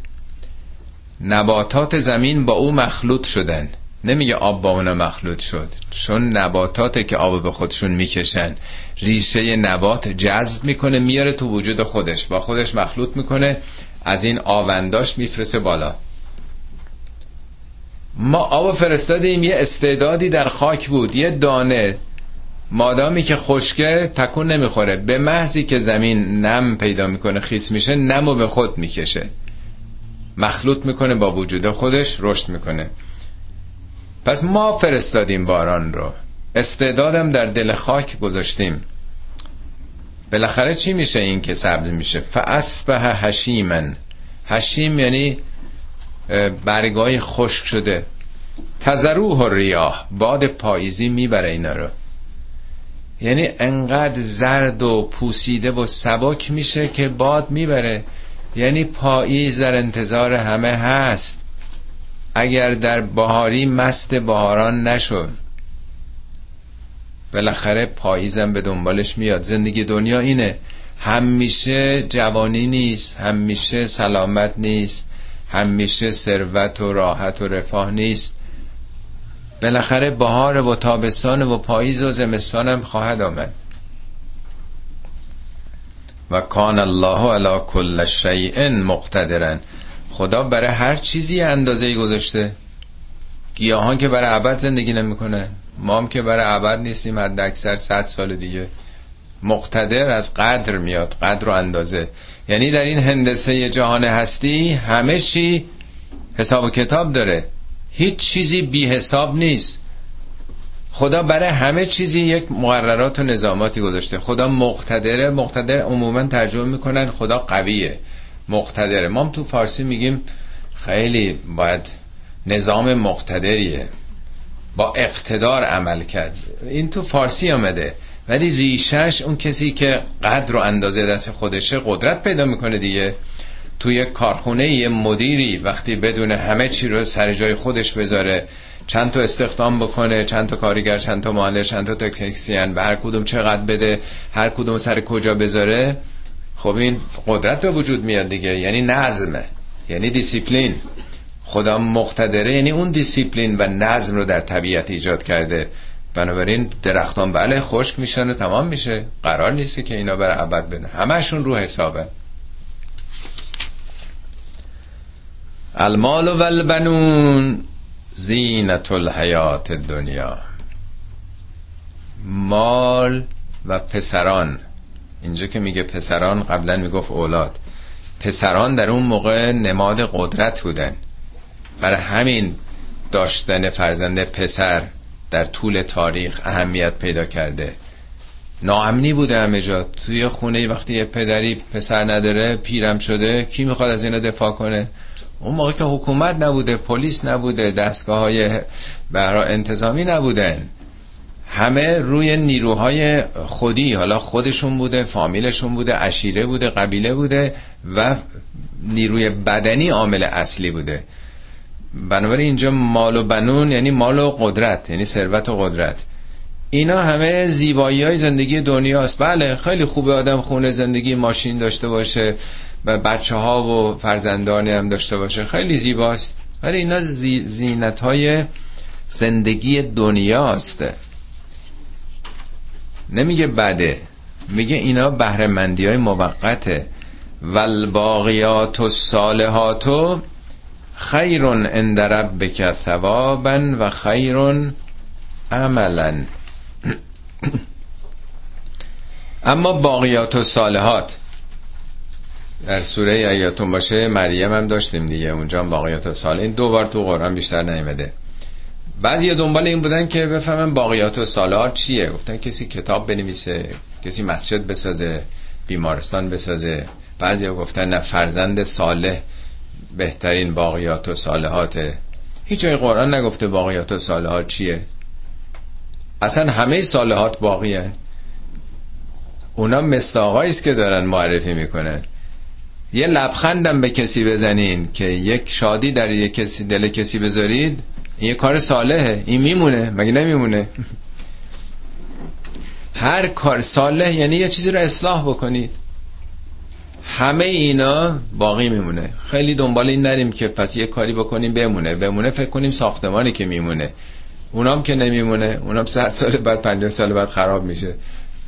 نباتات زمین با او مخلوط شدن. نمیگه آب با اونا مخلوط شد. چون نباتاته که آب به خودشون می‌کشن. ریشه نبات جذب می‌کنه میاره تو وجود خودش. با خودش مخلوط می‌کنه از این آونداش میفرسه بالا. ما آب فرستادیم یه استعدادی در خاک بود یه دانه. مادامی که خشکه تکون نمی‌خوره. به محضی که زمین نم پیدا می‌کنه خیس میشه نمو به خود می‌کشه. مخلوط می‌کنه با وجود خودش رشد می‌کنه. پس ما فرستادیم باران رو. استعدادم در دل خاک گذاشتیم. بالاخره چی میشه این که سبز میشه؟ فاسبه هشیمن هشیم یعنی برگای خشک شده. تزروح و ریاه باد پاییزی می‌بره اینا رو. یعنی انقدر زرد و پوسیده و سبک میشه که باد می‌بره. یعنی پاییز در انتظار همه هست. اگر در بهاری مست بهاران نشد. بالاخره پاییزم به دنبالش میاد. زندگی دنیا اینه. همیشه جوانی نیست همیشه سلامت نیست همیشه ثروت و راحت و رفاه نیست. بالاخره بهار و تابستان و پاییز و زمستان هم خواهد آمد. و کان الله علی کل شیء مقتدرن خدا برای هر چیزی اندازه گذاشته. گیاهان که برای ابد زندگی نمی‌کنه. ما هم که برای ابد نیستیم حد اکثر صد سال دیگه. مقتدر از قدر میاد قدر و اندازه. یعنی در این هندسه جهان هستی همه چی حساب و کتاب داره. هیچ چیزی بی حساب نیست. خدا برای همه چیزی یک مقررات و نظاماتی گذاشته. خدا مقتدره. مقتدر عموما ترجمه می‌کنن خدا قویه. مقتدره. ما تو فارسی میگیم خیلی باید نظام مقتدریه. با اقتدار عمل کرد. این تو فارسی آمده. ولی ریشش اون کسی که قدر و اندازه دست خودشه قدرت پیدا می‌کنه دیگه. توی کارخونه یه مدیری وقتی بدون همه چی رو سر جای خودش بذاره چند تا استخدام بکنه چند تا کارگر چند تا مهندس چند تا تکنسین و هر کدوم چقدر بده هر کدوم سر کجا بذاره خب این قدرت به وجود میاد دیگه یعنی نظمه یعنی دیسیپلین. خدا مقتدره یعنی اون دیسیپلین و نظم رو در طبیعت ایجاد کرده. بنابراین درختان بله خشک میشن و تمام میشه. قرار نیست که اینا بر ابد بده همشون رو حسابه المال و البنون زینة الحیاة الدنیا. مال و پسران. اینجا که میگه پسران قبلا می‌گفت اولاد. پسران در اون موقع نماد قدرت بودن. برای همین داشتن فرزند پسر در طول تاریخ اهمیت پیدا کرده. ناامنی بوده همه جا. توی خونه وقتی یه پدری پسر نداره پیرم شده کی می‌خواد از اینا دفاع کنه؟ اون موقع که حکومت نبوده پلیس نبوده دستگاه های برا انتظامی نبودن همه روی نیروهای خودی حالا خودشون بوده فامیلشون بوده عشیره بوده قبیله بوده و نیروی بدنی عامل اصلی بوده. بنابراین اینجا مال و بنون یعنی مال و قدرت یعنی ثروت و قدرت. اینا همه زیبایی های زندگی دنیاست. بله خیلی خوبه آدم خونه زندگی ماشین داشته باشه. و بچه ها و فرزندانی هم داشته باشه. خیلی زیباست. ولی اینا زی زینت های زندگی دنیاست. نمیگه بده. میگه اینا بهرهمندی های موقته. والباقیات الصالحات خیر عند ربک ثوابا و خیر عملا. <clears throat> اما باقیات و صالحات. در سوره ایاتون باشه مریم هم داشتیم دیگه اونجا هم باقیات صالح این دو بار تو قرآن بیشتر نیمده بعضی دنبال این بودن که بفهمن باقیات و صالحات چیه. گفتن کسی کتاب بنویسه کسی مسجد بسازه بیمارستان بسازه. بعضی گفتن نه فرزند صالح بهترین باقیات و صالحاته هیچ جای قرآن نگفته باقیات و صالحات چیه. اصلا همه صالحات باقی هن. اونا مستاقایی است که دارن معرفی می‌کنن. یه لبخندم به کسی بزنین که یک شادی در یک کسی دل کسی بذارید یه کار صالحه. این میمونه. مگه نمیمونه؟ هر کار صالح یعنی یه چیزی رو اصلاح بکنید. همه اینا باقی میمونه. خیلی دنبال این نریم که پس یه کاری بکنیم بمونه. بمونه فکر کنیم ساختمانی که میمونه. اونام که نمیمونه اونام 100 سال بعد 50 سال بعد خراب میشه.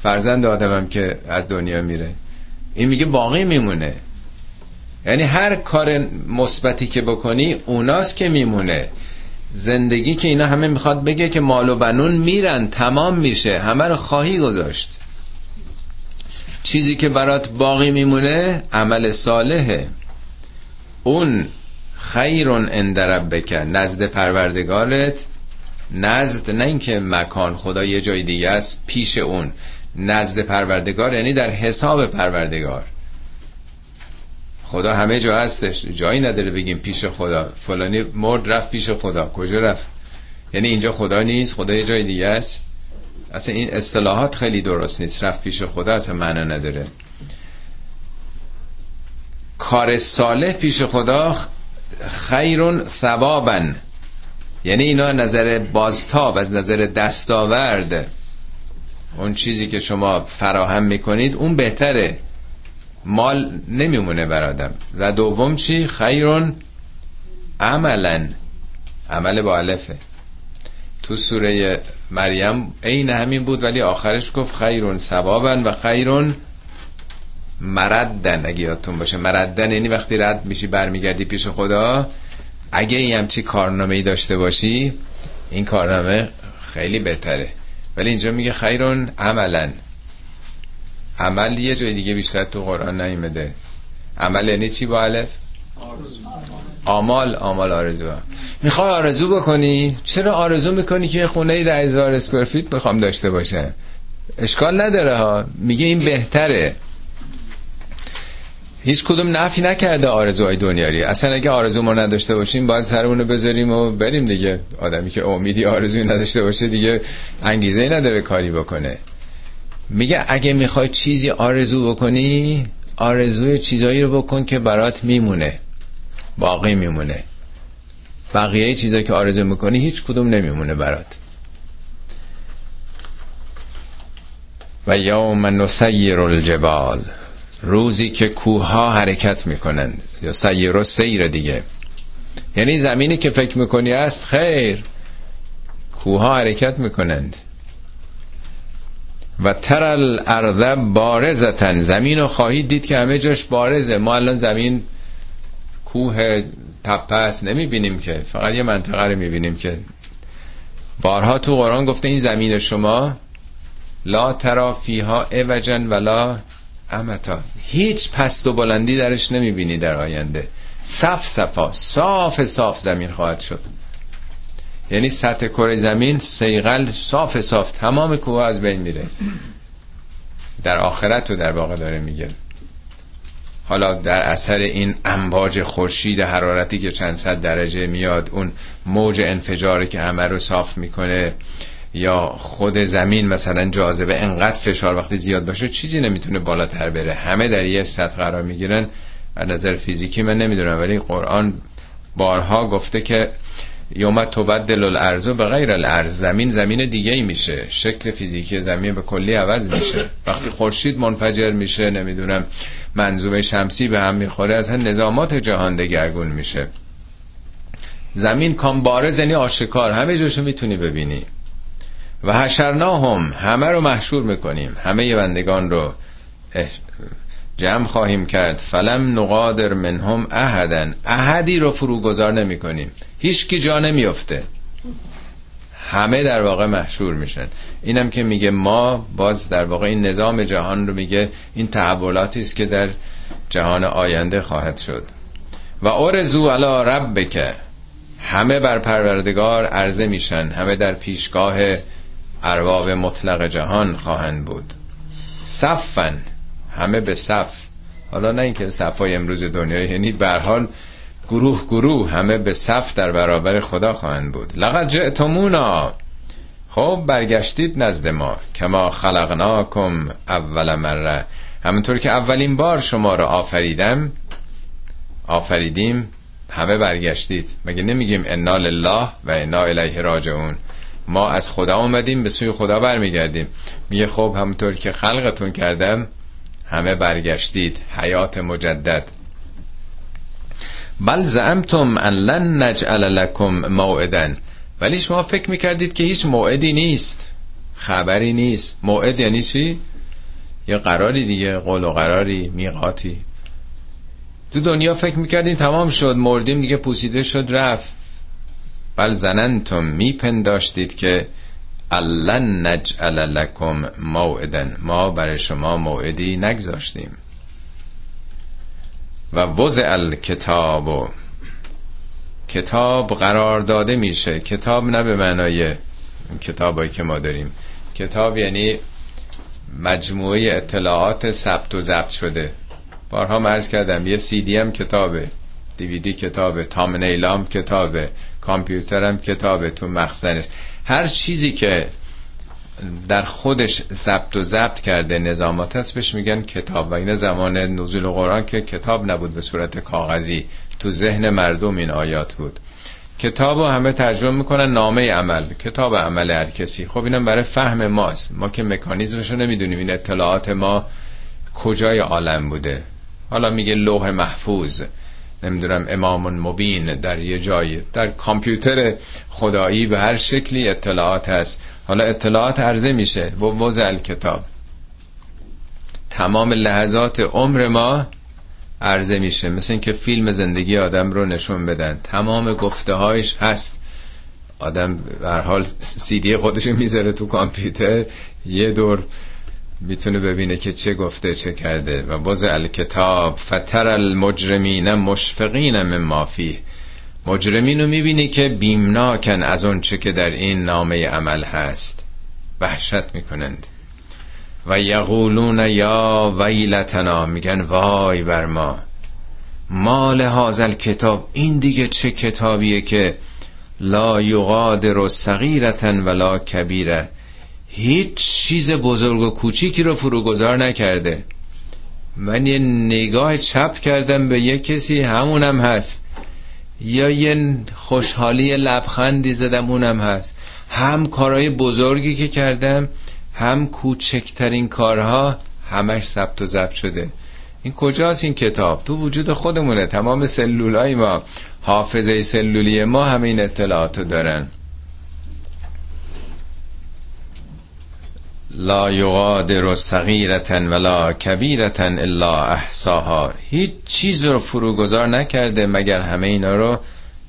فرزند آدمم که از دنیا میره. این میگه باقی میمونه. یعنی هر کار مثبتی که بکنی اوناست که میمونه. زندگی که اینا همه می‌خواد بگه که مال و بنون میرن تمام میشه همه رو خواهی گذاشت. چیزی که برات باقی میمونه عمل صالحه. اون خیرون اندرب بکن نزد پروردگارت. نزد نه اینکه مکان خدا یه جای دیگه است پیش اون. نزد پروردگار یعنی در حساب پروردگار. خدا همه جا هستش. جایی نداره بگیم پیش خدا. فلانی مرد رفت پیش خدا. کجا رفت؟ یعنی اینجا خدا نیست خدا یه جای دیگه است. اصلا این اصطلاحات خیلی درست نیست. رفت پیش خدا اصلا معنا نداره. کار صالح پیش خدا خیرون ثوابن. یعنی اینا نظر بازتاب از نظر دستاورد. اون چیزی که شما فراهم می‌کنید اون بهتره. مال نمیمونه برادم و دوم چی؟ خیرون عملا. عمل با علفه تو سوره مریم عین همین بود ولی آخرش گفت خیرون ثوابن و خیرون مردن اگه یادتون باشه. مردن یعنی وقتی رد میشی برمیگردی پیش خدا. اگه این همچی کارنامه ای داشته باشی این کارنامه خیلی بهتره. ولی اینجا میگه خیرون عملا. عمل یه جای دیگه بیشتر تو قرآن نیمده عمل یعنی چی با علف؟ آمال. آمال. آرزو. می‌خوای آرزو بکنی؟ چرا آرزو می‌کنی که خونه ده هزار اسکوئر فیت می‌خوام داشته باشه؟ اشکال نداره ها. میگه این بهتره. هیچ کدوم نفی نکرده آرزوهای دنیاری اصلا اگه آرزو ما نداشته باشیم باید سرمونو بذاریم و بریم دیگه. آدمی که امیدی آرزوی نداشته باشه دیگه انگیزه نداره کاری بکنه. میگه اگه می‌خوای چیزی آرزو بکنی آرزوی چیزایی رو بکن که برات میمونه. باقی میمونه. بقیه چیزایی که آرزو می‌کنی هیچ کدوم نمیمونه برات. و یوم نسیر الجبال روزی که کوه حرکت می‌کنند. یا سیر و سیر دیگه. یعنی زمینی که فکر می‌کنی است خیر. کوه حرکت می‌کنند. و ترل الارض بارزتن زمین رو خواهید دید که همه جاش بارزه. ما الان زمین کوه تپه است نمی‌بینیم که. فقط یه منطقه رو می‌بینیم که. بارها تو قرآن گفته این زمین شما لا ترا فیها اوجن ولا امتا. هیچ پست و بلندی درش نمی‌بینی در آینده. صف صفا صاف صاف زمین خواهد شد. یعنی سطح کره زمین سیغل صاف صاف تمام کوه از بین میره. در آخرت رو در واقع داره میگه. حالا در اثر این امواج خورشید حرارتی که چند صد درجه میاد اون موج انفجاری که همه رو صاف می‌کنه یا خود زمین مثلا جاذبه انقدر فشار وقتی زیاد باشه چیزی نمی‌تونه بالاتر بره. همه در یه سطح قرار می‌گیرن. از نظر فیزیکی من نمی‌دونم ولی قرآن بارها گفته که یوم تبدل الارض به غیر الارض. زمین زمین دیگه ای میشه. شکل فیزیکی زمین به کلی عوض میشه. وقتی خورشید منفجر میشه نمی‌دونم منظومه شمسی به هم می‌خوره از نظامات جهان دگرگون میشه. زمین کام بارز یعنی آشکار. همه جاشو می‌تونی ببینی. و حشرنا هم همه رو محشور می‌کنیم. همه بندگان رو جمع خواهیم کرد. فلم نقادر منهم احدن. احدی رو فروگذار نمی کنیم. هیچ کی جا نمیفته همه در واقع محشور میشن. اینم که میگه ما باز در واقع این نظام جهان رو میگه این تحولاتی است که در جهان آینده خواهد شد. و ارزو علی ربک. همه بر پروردگار عرضه میشن. همه در پیشگاه ارباب مطلق جهان خواهند بود. صفن. همه به صف. حالا نه اینکه صفای امروز دنیا یعنی به حال گروه گروه همه به صف در برابر خدا خواهند بود. لقد جئتمونا. خب برگشتید نزد ما. کما خلقناکم اول مره. همونطور که اولین بار شما را آفریدم آفریدیم همه برگشتید. مگه نمیگیم انا لله و انا الیه راجعون. ما از خدا اومدیم به سوی خدا برمیگردیم. میگه خب همونطور که خلقتون کردم همه برگشتید. حیات مجدد. بل زعمتم ان لن نجعل لكم موعدا ولی شما فکر می‌کردید که هیچ موعدی نیست. خبری نیست. موعد یعنی چی؟ یه قراری دیگه قول و قراری میقاتی. تو دنیا فکر می‌کردین تمام شد مردیم دیگه پوسیده شد رفت. بل زننتم میپنداشتید که الان نجعل لکم موعدن ما برای شما موعدی نگذاشتیم و وضع الکتاب و کتاب قرار داده میشه کتاب نه به معنای کتابایی که ما داریم کتاب یعنی مجموعه اطلاعات ثبت و ضبط شده بارها مرز کردم یه سی دی هم کتابه دیویدی کتابه تامنیلام کتابه کامپیوترم کتابه تو مخزنش. هر چیزی که در خودش ضبط و ضبط کرده نظامات هست بهش میگن کتاب. و این زمان نزول قرآن که کتاب نبود به صورت کاغذی. تو ذهن مردم این آیات بود. کتاب رو همه ترجمه می‌کنن نامه عمل. کتاب عمل هر کسی. خب اینم برای فهم ماست. ما که مکانیزمش رو نمی‌دونیم. این اطلاعات ما کجای عالم بوده؟ حالا میگه لوح محفوظ. نمی‌دونم امام مبین در یه جایی در کامپیوتر خدایی به هر شکلی اطلاعات هست. حالا اطلاعات عرضه میشه. و وضع کتاب تمام لحظات عمر ما عرضه میشه. مثل اینکه فیلم زندگی آدم رو نشون بدن. تمام گفته هایش هست. آدم هر حال سیدی خودش می‌ذاره تو کامپیوتر. یه دور می‌تونه ببینه که چه گفته چه کرده. و باز الکتاب فتر المجرمین مشفقین من مافی مجرمین رو می‌بینی که بیمناکن از اون چه که در این نامه عمل هست. وحشت می‌کنند. و یقولون یا ویلتنا. میگن وای بر ما. مال هازل کتاب این دیگه چه کتابیه که لا یغادر صغیرتن ولا کبیره هیچ چیز بزرگ و کوچیکی رو فروگذار نکرده. من یه نگاه چپ کردم به یه کسی همونم هست. یا یه خوشحالی لبخندی زدم اونم هست. هم کارهای بزرگی که کردم هم کوچکترین کارها همش ثبت و ضبط شده. این کجاست این کتاب؟ تو وجود خودمونه. تمام سلولای ما حافظه سلولی ما همین اطلاعاتو دارن. لا یغادر صغیرتن ولا کبیرتن الا احساها هیچ چیز رو فروگذار نکرده مگر همه اینا رو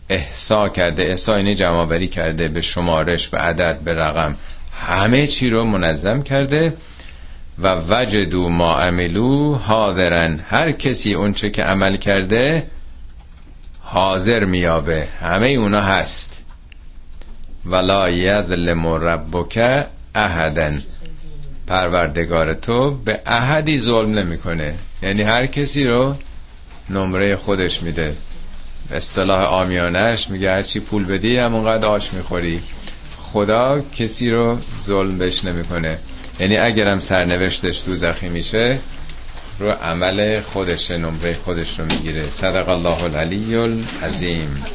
احسا کرده احسا اینه جمعآوری کرده به شمارش به عدد به رقم. همه چی رو منظم کرده. و وجدو ما عملو حاضرن. هر کسی اونچه که عمل کرده حاضر میابه. همه اونا هست. ولا یظلم ربک احدن. پروردگار تو به احدی ظلم نمی‌کنه. یعنی هر کسی رو نمره خودش میده. اصطلاح آمیانش میگه هرچی پول بدی همونقدر آش می‌خوری. خدا کسی رو ظلم بهش نمی‌کنه. یعنی اگرم سرنوشتش دوزخی میشه رو عمل خودش نمره خودش رو می‌گیره. صدق الله العلی العظیم.